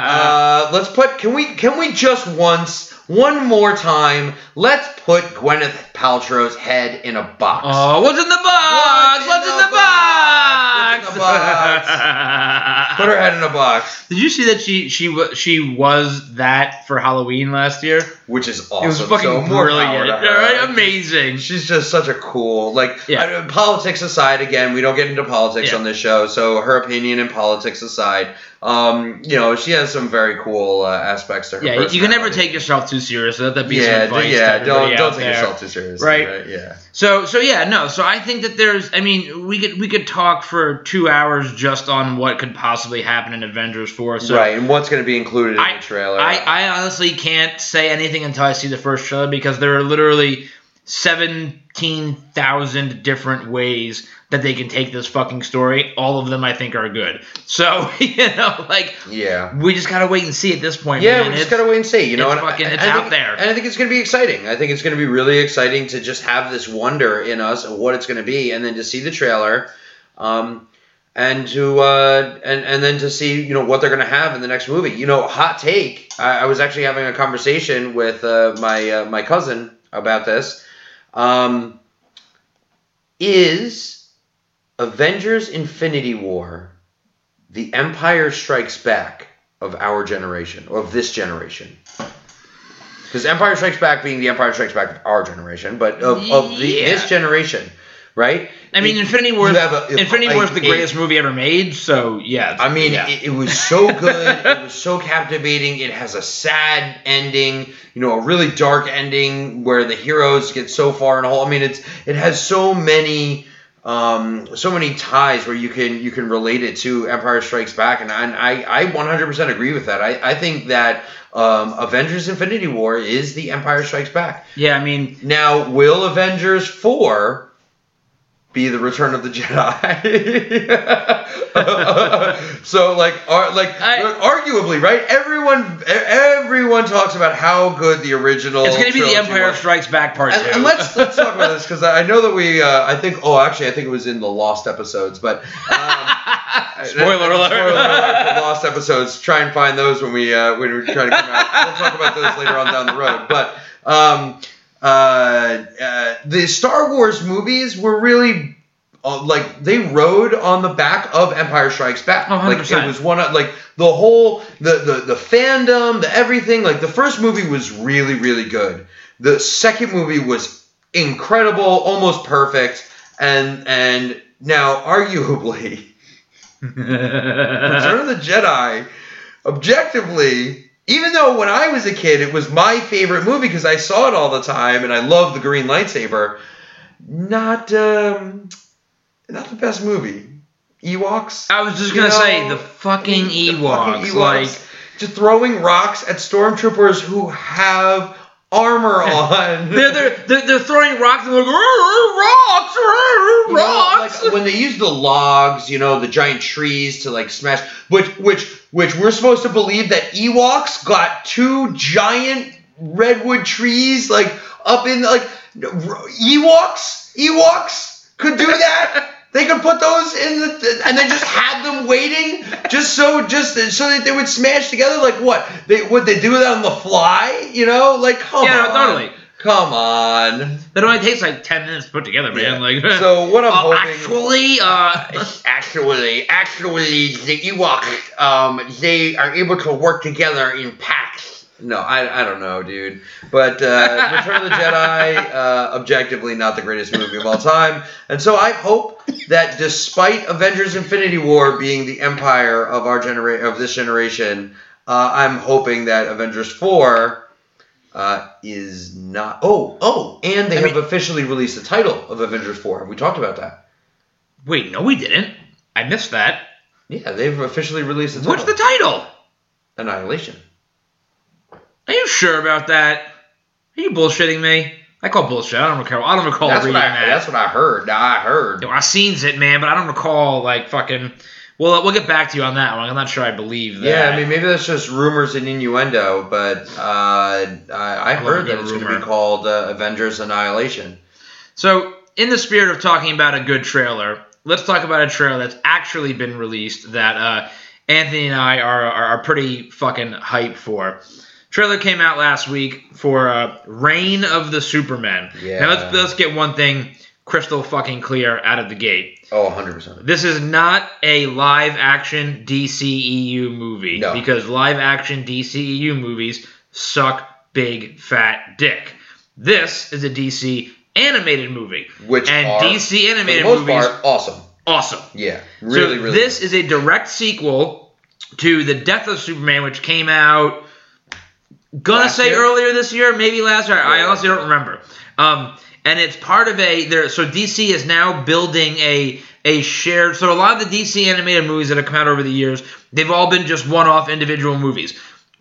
Uh, let's put. Can we? Can we just once, one more time? Let's put Gwyneth Paltrow's head in a box. oh, what's in the box? What's What's, in in the the box? box? What's in the box? Put her head in a box, Did you see that she she she was that for Halloween last year? which is awesome. It was fucking so brilliant. All right, amazing. She's just such a cool, like, Yeah. I don't- politics aside, again, we don't get into politics Yeah. on this show, so her opinion and politics aside, um, you know, she has some very cool uh, aspects to her. Yeah, you can never take yourself too seriously. Let that be yeah, some advice. yeah, everybody don't take there. yourself too seriously, Right. right? Yeah. So so yeah, no. So I think that there's. I mean, we could we could talk for two hours just on what could possibly happen in Avengers Four. So right, and what's going to be included in I- the trailer? I, I honestly can't say anything until I see the first trailer because there are literally seventeen thousand different ways that they can take this fucking story. All of them I think are good. So you know, like yeah. we just gotta wait and see at this point. Yeah, man. we just It's- gotta wait and see. You know, it's and fucking- I, it's I out think, there. and I think it's gonna be exciting. I think it's gonna be really exciting to just have this wonder in us of what it's gonna be, and then to see the trailer, um, and to uh, and and then to see you know what they're gonna have in the next movie. You know, hot take. I, I was actually having a conversation with uh, my uh, my cousin about this. Um, is Avengers: Infinity War the Empire Strikes Back of our generation, or of this generation. Because Empire Strikes Back being the Empire Strikes Back of our generation, but of, of the, Yeah. this generation, right? I mean, It- Infinity War. a- Infinity War is the greatest movie ever made. So yeah. I mean, yeah. it, it was so good. it was so captivating. It has a sad ending, you know, a really dark ending where the heroes get so far in a hole. I mean, it's it has so many um, so many ties where you can you can relate it to Empire Strikes Back, and, I I 100% agree with that. I, I think that um, Avengers: Infinity War is the Empire Strikes Back. yeah. I mean, Now, will Avengers 4 be the Return of the Jedi? so, like, are, like I- arguably, right? Everyone, everyone talks about how good the original. it's gonna be the Empire was. Strikes Back Part And, Two. and let's let's talk about this because I know that we uh, I think oh actually I think it was in the Lost episodes but um, Spoiler alert. Spoiler alert lost episodes. Try and find those when we uh, when we try to come out. We'll talk about those later on down the road. But um, uh, uh, the Star Wars movies were really. Uh, like they rode on the back of Empire Strikes Back. Oh, like it was one of like the whole the, the the fandom, the everything. Like the first movie was really really good. The second movie was incredible, almost perfect, and and now arguably Return of the Jedi, objectively, even though when I was a kid it was my favorite movie because I saw it all the time and I love the green lightsaber, not um, not the best movie. Ewoks. I was just gonna know, say the fucking the Ewoks, fucking like just throwing rocks at stormtroopers who have armor on. they're, they're they're throwing rocks and they're like "Rrr, rocks, rrr, You know, rocks. like when they use the logs, you know, the giant trees to like smash, which which which we're supposed to believe that Ewoks got two giant redwood trees like up in like Ewoks Ewoks could do that. They could put those in the and they just had them waiting just so just so that they would smash together. Like what? They would they do that on the fly? You know, like come Yeah, no, on, totally. Come on. That only takes like ten minutes to put together, man. Yeah. Like So what I'm Oh, hoping. actually, uh, Actually, actually, the Ewoks, um, they are able to work together in packs. No, I, I don't know, dude. But uh, Return of the Jedi, uh, objectively not the greatest movie of all time. And so I hope that despite Avengers: Infinity War being the empire of our genera- of this generation, uh, I'm hoping that Avengers Four uh, is not. Oh, oh, and they I have mean- officially released the title of Avengers 4. Have we talked about that? Wait, no, we didn't. I missed that. Yeah, they've officially released the title. What's the title? Annihilation. Are you sure about that? Are you bullshitting me? I call bullshit. I don't recall. I don't recall That's reading what, I, that. that's what I heard. I heard. You know, I seen it, man, but I don't recall like fucking. Well, we'll get back to you on that one. I'm not sure I believe that. Yeah, I mean, maybe that's just rumors and innuendo, but uh, I, I heard that it's going to be called uh, Avengers Annihilation. So, in the spirit of talking about a good trailer, let's talk about a trailer that's actually been released that uh, Anthony and I are, are, are pretty fucking hyped for. Trailer came out last week for uh, Reign of the Supermen. Yeah. Now let's let's get one thing crystal fucking clear out of the gate. Oh, 100%. This is not a live action DCEU movie No. because live action DCEU movies suck big fat dick. This is a DC animated movie. Which and are, DC animated most movies part, awesome. awesome. Yeah, really, so really. this is a direct sequel to the Death of Superman, which came out. Gonna Last say year? earlier this year, maybe last year. I honestly don't remember. Um, and it's part of a there. So DC is now building a a shared. So a lot of the DC animated movies that have come out over the years, they've all been just one-off individual movies.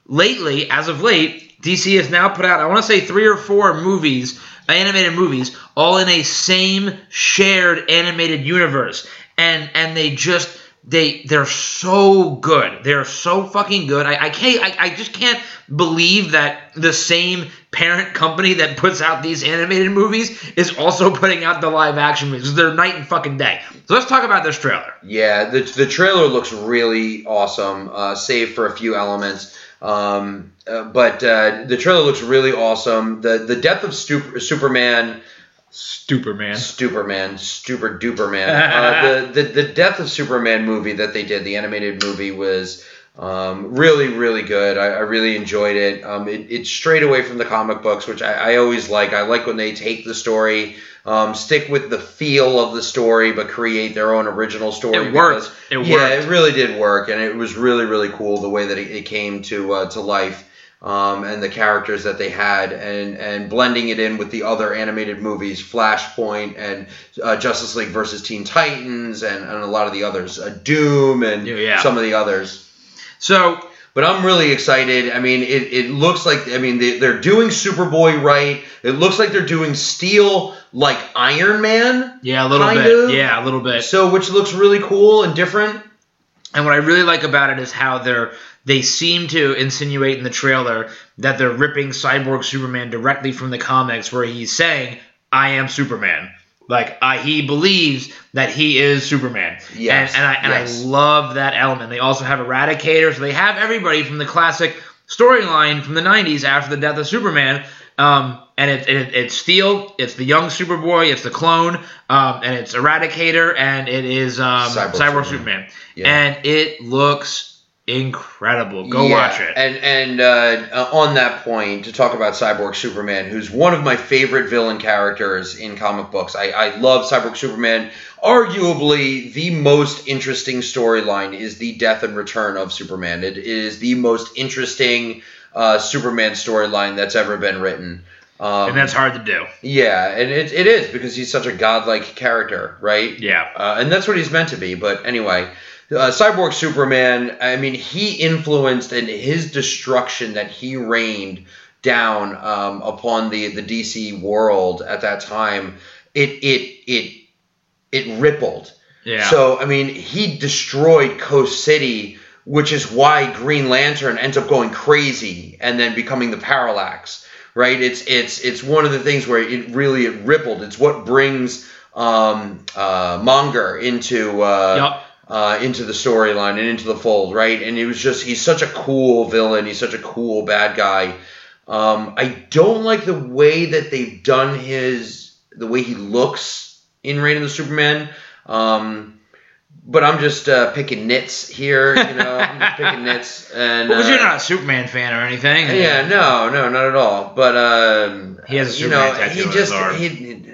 Lately, as of late, DC has now put out I want to say three or four movies, animated movies, all in a same shared animated universe, and and they just they they're so good. They're so fucking good. I, I can't I, I just can't believe that the same parent company that puts out these animated movies is also putting out the live action movies. They're night and fucking day. So let's talk about this trailer. Yeah, the, the trailer looks really awesome, uh, save for a few elements. Um, uh, but uh, the trailer looks really awesome. The the death of Stu- Superman, Superman, Super Duper Man. Uh, the, the the death of Superman movie that they did, the animated movie, was um, really really good. I, I really enjoyed it. Um, it. It's straight away from the comic books, which I, I always like. I like when they take the story. Um, stick with the feel of the story, but create their own original story. It worked. because- It yeah, it really did work, and it was really, really cool the way that it, it came to uh, to life, um, and the characters that they had, and and blending it in with the other animated movies, Flashpoint and uh, Justice League versus Teen Titans, and, and a lot of the others, uh, Doom, and Yeah, some of the others. So But I'm really excited. I mean, it, it looks like I mean they, they're doing Superboy right. It looks like they're doing Steel like Iron Man. yeah, a little Kind bit. of. Yeah, a little bit. So which looks really cool and different. And what I really like about it is how they're they seem to insinuate in the trailer that they're ripping Cyborg Superman directly from the comics, where he's saying, "I am Superman." Like I, he believes that he is Superman, Yes, and, and I and yes. I love that element. They also have Eradicator, so they have everybody from the classic storyline from the '90s after the death of Superman. Um, and it, it, it's Steel, it's the young Superboy, it's the clone, um, and it's Eradicator, and it is um, Cyborg Cyborg, Superman. Superman Yeah. and it looks incredible. Go Yeah, watch it. And and uh, uh, on that point, to talk about Cyborg Superman, who's one of my favorite villain characters in comic books. I, I love Cyborg Superman. Arguably, the most interesting storyline is the death and return of Superman. It is the most interesting uh, Superman storyline that's ever been written. Um, and that's hard to do. yeah, and it, it is because he's such a godlike character, right? Yeah. uh, and that's what he's meant to be. But anyway, uh, Cyborg Superman. I mean, he influenced and his destruction that he rained down um, upon the the DC world at that time. It it it it rippled. Yeah. So I mean, he destroyed Coast City, which is why Green Lantern ends up going crazy and then becoming the Parallax. Right? It's it's it's one of the things where it really it rippled. It's what brings um, uh, Mongul into uh, Yup. Uh, into the storyline and into the fold. Right? And it was just he's such a cool villain. He's such a cool bad guy. Um, I don't like the way that they've done his the way he looks in Reign of the Superman. Um, but I'm just uh, picking nits here, you know. I'm just picking nits, and Because uh, you're not a Superman fan or anything. yeah, no, no, not at all. But um, He has a you know, Superman tattoo he on his just arm. he,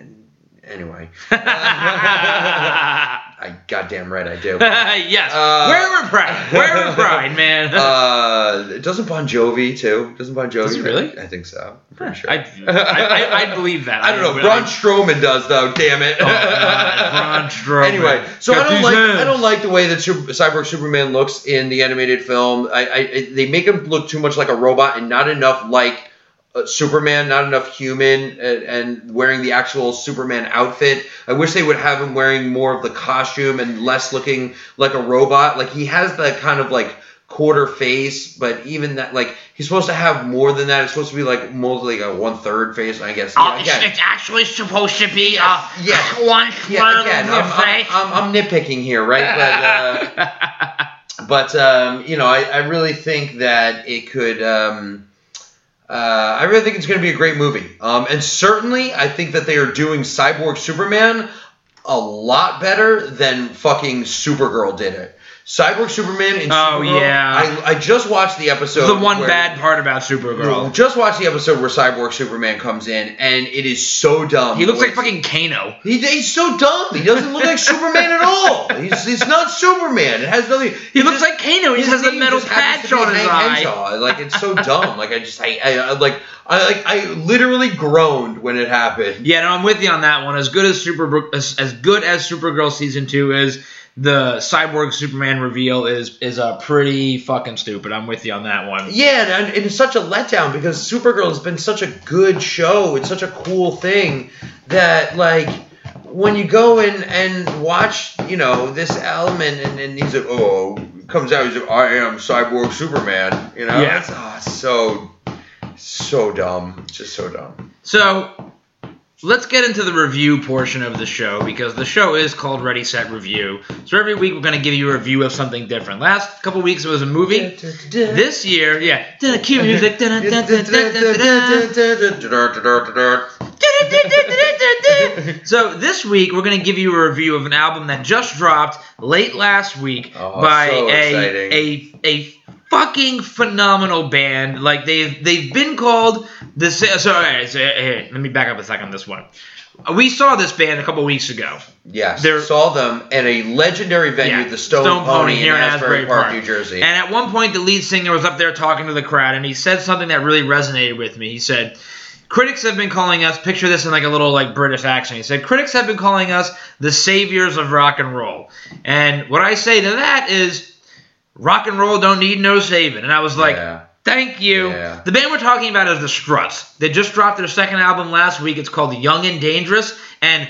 anyway. I goddamn right I do. yes. Uh, Where we're pride. Where we're pride, man. uh, doesn't Bon Jovi too? Doesn't Bon Jovi? Does he really? I think so. I'm pretty sure. I, I, I, believe that. I don't know. but Braun Strowman does though. Damn it. Oh, Braun Strowman. Anyway, so Got I don't like hands. I don't like the way that Super, Cyborg Superman looks in the animated film. I I- they make him look too much like a robot and not enough like uh, Superman, not enough human, and, and wearing the actual Superman outfit. I wish they would have him wearing more of the costume and less looking like a robot. Like he has that kind of like quarter face, but even that like he's supposed to have more than that. It's supposed to be like more like a one third face. I guess. Oh, Yeah, it's, again, it's actually supposed to be uh, yes. one yeah, again, of the I'm, I'm, face. I'm, I'm nitpicking here, right? But uh, but um, you know, I, I really think that it could. Um, uh, I really think it's going to be a great movie, um, and certainly I think that they are doing Cyborg Superman a lot better than fucking Supergirl did it. Cyborg Superman and Oh, Supergirl, yeah. I, I just watched the episode. the one where- bad part about Supergirl. Just watched the episode where Cyborg Superman comes in, and it is so dumb. He looks like fucking Kano. he, he's so dumb. He doesn't look like Superman at all. He's, he's not Superman. It has nothing. He looks like Kano. He just has the name metal patch on his eye. Like it's so dumb. Like I just I, I, I like I like I literally groaned when it happened. Yeah, no, I'm with you on that one. As good as Super, as, as good as Supergirl season two is, the Cyborg Superman reveal is is uh, pretty fucking stupid. I'm with you on that one. Yeah, and, and it's such a letdown because Supergirl has been such a good show. It's such a cool thing that like when you go in and watch, you know, this element and, and he's like, oh, comes out, he's like, I am Cyborg Superman. You know, Yeah. it's, oh, it's so so dumb, It's just so dumb. So let's get into the review portion of the show because the show is called Ready Set Review. So every week we're going to give you a review of something different. Last couple weeks it was a movie. This year, yeah, cue music. So this week we're going to give you a review of an album that just dropped late last week Oh, by so a, a a fucking phenomenal band. Like they've they've been called the uh, uh, so all right, so here, let me back up a second on this one. Uh, we saw this band a couple weeks ago. Yes, They're- saw them at a legendary venue, Yeah, the Stone, Stone Pony, Pony here in in Asbury Asbury Park, Park. New Jersey. And at one point, the lead singer was up there talking to the crowd, and he said something that really resonated with me. He said, "Critics have been calling us. Picture this in like a little like British accent." He said, "Critics have been calling us the saviors of rock and roll." And what I say to that is, rock and roll don't need no saving. And I was like, Yeah. Thank you. Yeah. The band we're talking about is the Struts. They just dropped their second album last week. It's called Young and Dangerous, and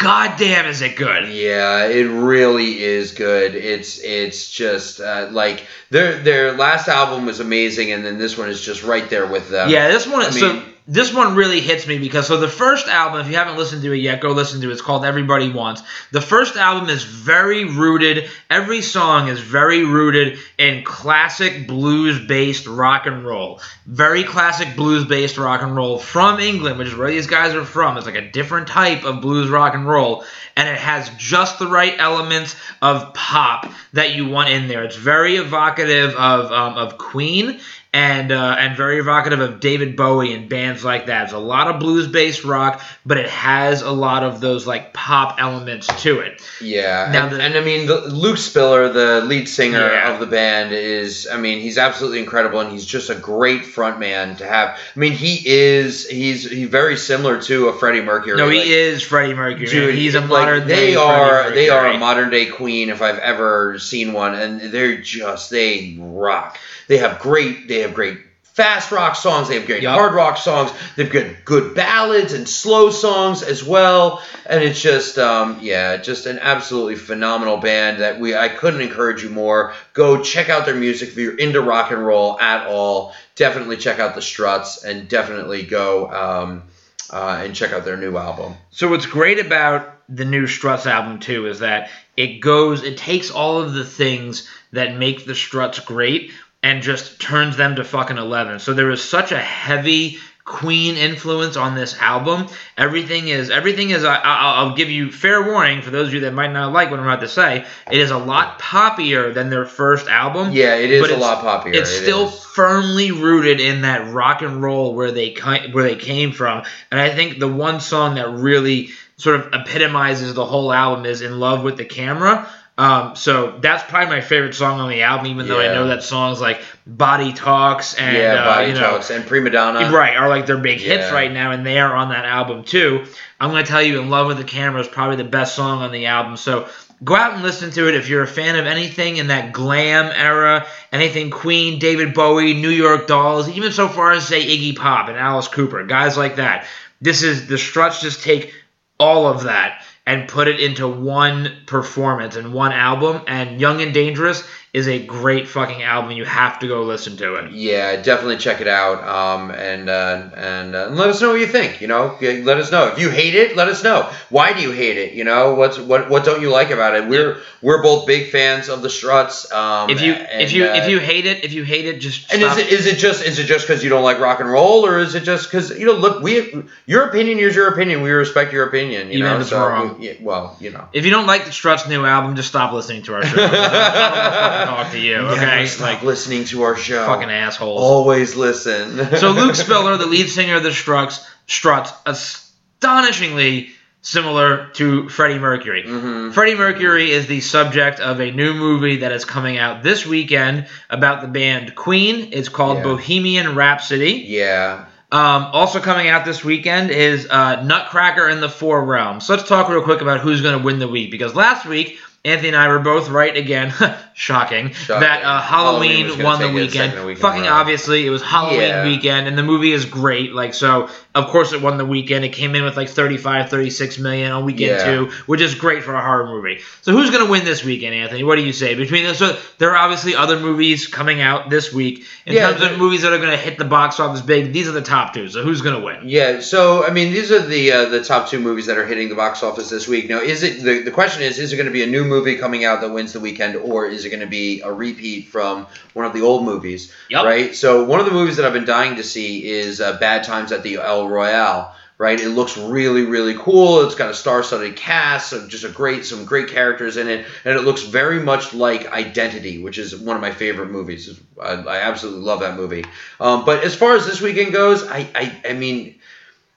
goddamn, is it good! Yeah, it really is good. It's it's just uh, like their their last album was amazing, and then this one is just right there with them. Yeah, this one. I so mean- this one really hits me because so the first album, if you haven't listened to it yet, go listen to it. It's called Everybody Wants. The first album is very rooted. Every song is very rooted in classic blues-based rock and roll. Very classic blues-based rock and roll from England, which is where these guys are from. It's like a different type of blues rock and roll, and it has just the right elements of pop that you want in there. It's very evocative of um, of Queen and uh, and very evocative of David Bowie and bands like that. It's a lot of blues based rock, but it has a lot of those like pop elements to it. Yeah, Now and, the- and I mean, the, Luke Spiller, the lead singer Yeah. of the band, is I mean, he's absolutely incredible, and he's just a great frontman to have. I mean, he is he's he's very similar to a Freddie Mercury. No, like- he is Freddie Mercury. Dude, he's a like, modern they are they are a modern day Queen if I've ever seen one, and they're just they rock. They have great they have great fast rock songs. They have great Yup. hard rock songs. They've got good ballads and slow songs as well. And it's just um, yeah, just an absolutely phenomenal band that we I couldn't encourage you more. Go check out their music if you're into rock and roll at all. Definitely check out the Struts and definitely go. Um, uh, and check out their new album. So what's great about the new Struts album too is that it goes, it takes all of the things that make the Struts great and just turns them to fucking eleven. So there is such a heavy Queen influence on this album. Everything is everything is. I, I'll, I'll give you fair warning for those of you that might not like what I'm about to say. It is a lot poppier than their first album. Yeah, it is but a lot poppier. It's It still is. firmly rooted in that rock and roll where they where they came from, and I think the one song that really sort of epitomizes the whole album is "In Love with the Camera." Um, so that's probably my favorite song on the album, even though I know that songs like "Body Talks" and yeah, uh, body you know, talks and prima donna. right are like their big hits Yeah. right now, and they are on that album too. I'm gonna tell you, "In Love with the Camera" is probably the best song on the album. So go out and listen to it if you're a fan of anything in that glam era, anything Queen, David Bowie, New York Dolls, even so far as say Iggy Pop and Alice Cooper, guys like that. This is the Struts just take all of that and put it into one performance and one album. And Young and Dangerous is a great fucking album. You have to go listen to it. Yeah, definitely check it out. Um, and uh, and uh, let us know what you think. You know, let us know if you hate it. Let us know why do you hate it. You know, what's what what don't you like about it? We're we're both big fans of the Struts. Um, If you and, if you uh, if you hate it, if you hate it, just and stop. is it is it just is it just because you don't like rock and roll, or is it just because you know? Look, we your opinion is your opinion. We respect your opinion. You Even know, if it's so wrong. we- yeah, well, you know. if you don't like the Struts' new album, just stop listening to our show. I don't want to talk to you, okay? Never Like listening to our show. fucking assholes. Always listen. So Luke Spiller, the lead singer of the Struts, Struts, astonishingly similar to Freddie Mercury. Mhm. Freddie Mercury is the subject of a new movie that is coming out this weekend about the band Queen. It's called Yeah. Bohemian Rhapsody. Yeah. Um, also coming out this weekend is uh, Nutcracker in the Four Realms. So let's talk real quick about who's going to win the week because last week Anthony and I were both right again. Shocking, Shocking. that uh, Halloween Halloween, won the weekend. second week in a Fucking obviously, it was Halloween Yeah. weekend, and the movie is great. Like so, of course, it won the weekend. It came in with like 35, 36 million on weekend Yeah. two, which is great for a horror movie. So who's going to win this weekend, Anthony? What do you say? Between those, so there are obviously other movies coming out this week. In Yeah, terms of movies that are going to hit the box office big, these are the top two. So who's going to win? Yeah, so I mean, these are the uh, the top two movies that are hitting the box office this week. Now, is it the, the question is, is it going to be a new movie coming out that wins the weekend, or is it going to be a repeat from one of the old movies? Yep. Right. So one of the movies that I've been dying to see is uh, Bad Times at the El Royale. Right, it looks really, really cool. It's got a star-studded cast, so just a great, some great characters in it, and it looks very much like Identity, which is one of my favorite movies. I, I absolutely love that movie. Um, but as far as this weekend goes, I, I, I mean,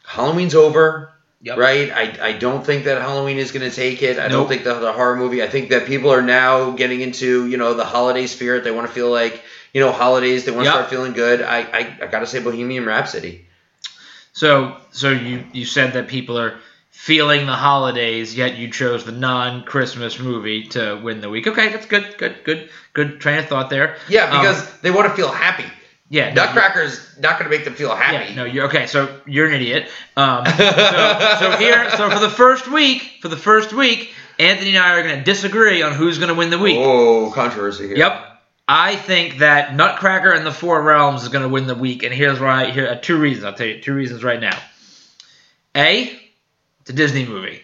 Halloween's over. Yep. Right? I, I don't think that Halloween is going to take it. I don't think that the horror movie. I think that people are now getting into, you know, the holiday spirit. They want to feel like, you know, holidays. They want to Yep. start feeling good. I, I, I got to say Bohemian Rhapsody. So, so you you said that people are feeling the holidays, yet you chose the non-Christmas movie to win the week. Okay, that's good, good, good, good train of thought there. Yeah, Um, because they want to feel happy. Yeah, Nutcracker's not going to make them feel happy. Yeah, no, you're okay. So you're an idiot. Um, so, so here, so for the first week, for the first week, Anthony and I are going to disagree on who's going to win the week. Oh, controversy here. Yep. I think that Nutcracker and the Four Realms is going to win the week, and here's why. Here are two reasons. I'll tell you two reasons right now. A, it's a Disney movie.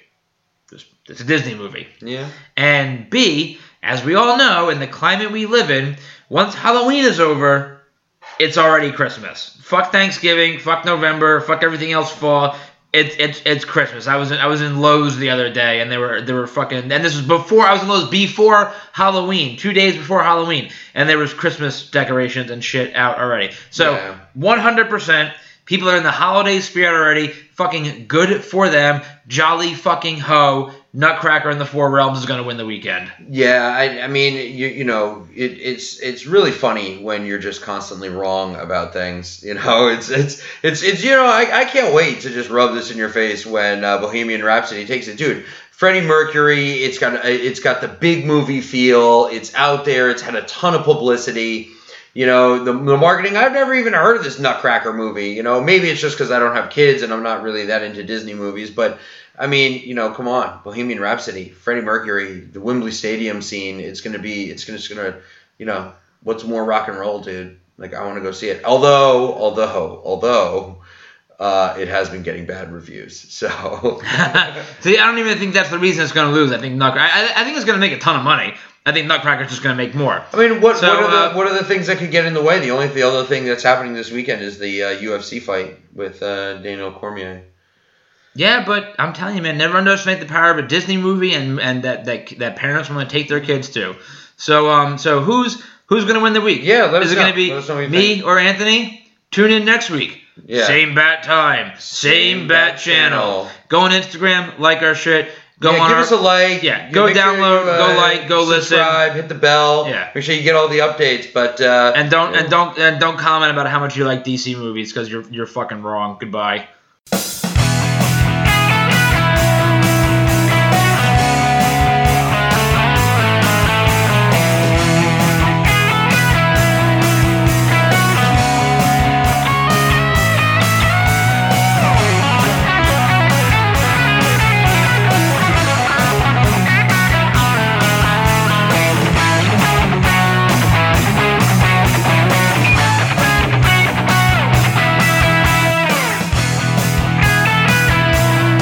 It's- It's a Disney movie. Yeah. And B, as we all know, in the climate we live in, once Halloween is over, it's already Christmas. Fuck Thanksgiving, fuck November, fuck everything else fall. It's it's it's Christmas. I was in I was in Lowe's the other day and they were they were fucking and this was before I was in Lowe's before Halloween, two days before Halloween, and there was Christmas decorations and shit out already. So one hundred percent people are in the holiday spirit already. Fucking good for them. Jolly fucking ho. Nutcracker in the Four Realms is gonna win the weekend. Yeah, I, I mean, you, you know, it, it's it's really funny when you're just constantly wrong about things. You know, it's it's it's it's you know, I, I can't wait to just rub this in your face when uh, Bohemian Rhapsody takes it, dude. Freddie Mercury, it's got it's got the big movie feel. It's out there. It's had a ton of publicity. You know, the, the marketing. I've never even heard of this Nutcracker movie. You know, maybe it's just because I don't have kids and I'm not really that into Disney movies, but. I mean, you know, come on, Bohemian Rhapsody, Freddie Mercury, the Wembley Stadium scene. It's gonna be, it's gonna, it's gonna, you know, what's more rock and roll, dude? Like, I want to go see it. Although, although, although, uh, it has been getting bad reviews. So, See, I don't even think that's the reason it's going to lose. I think Nutcracker. I, I think it's going to make a ton of money. I think Nutcracker's just going to make more. I mean, what So, what are uh, the what are the things that could get in the way? The only the other thing that's happening this weekend is the uh, UFC fight with uh, Daniel Cormier. Yeah, but I'm telling you, man, never underestimate the power of a Disney movie and and that that, that parents want to take their kids to. So um, so who's who's going to win the week? Yeah, let Is it going to be Let us know what you me think. or Anthony? Tune in next week. Yeah. Same bat time, same, Same bat bat channel. channel. Go on Instagram, like our shit. Go yeah, on give our, us a like. Yeah, go download, you, uh, go like, go listen. subscribe, hit the bell. Yeah. Make sure you get all the updates. But uh, and don't and don't and don't comment about how much you like DC movies because you're you're fucking wrong. Goodbye.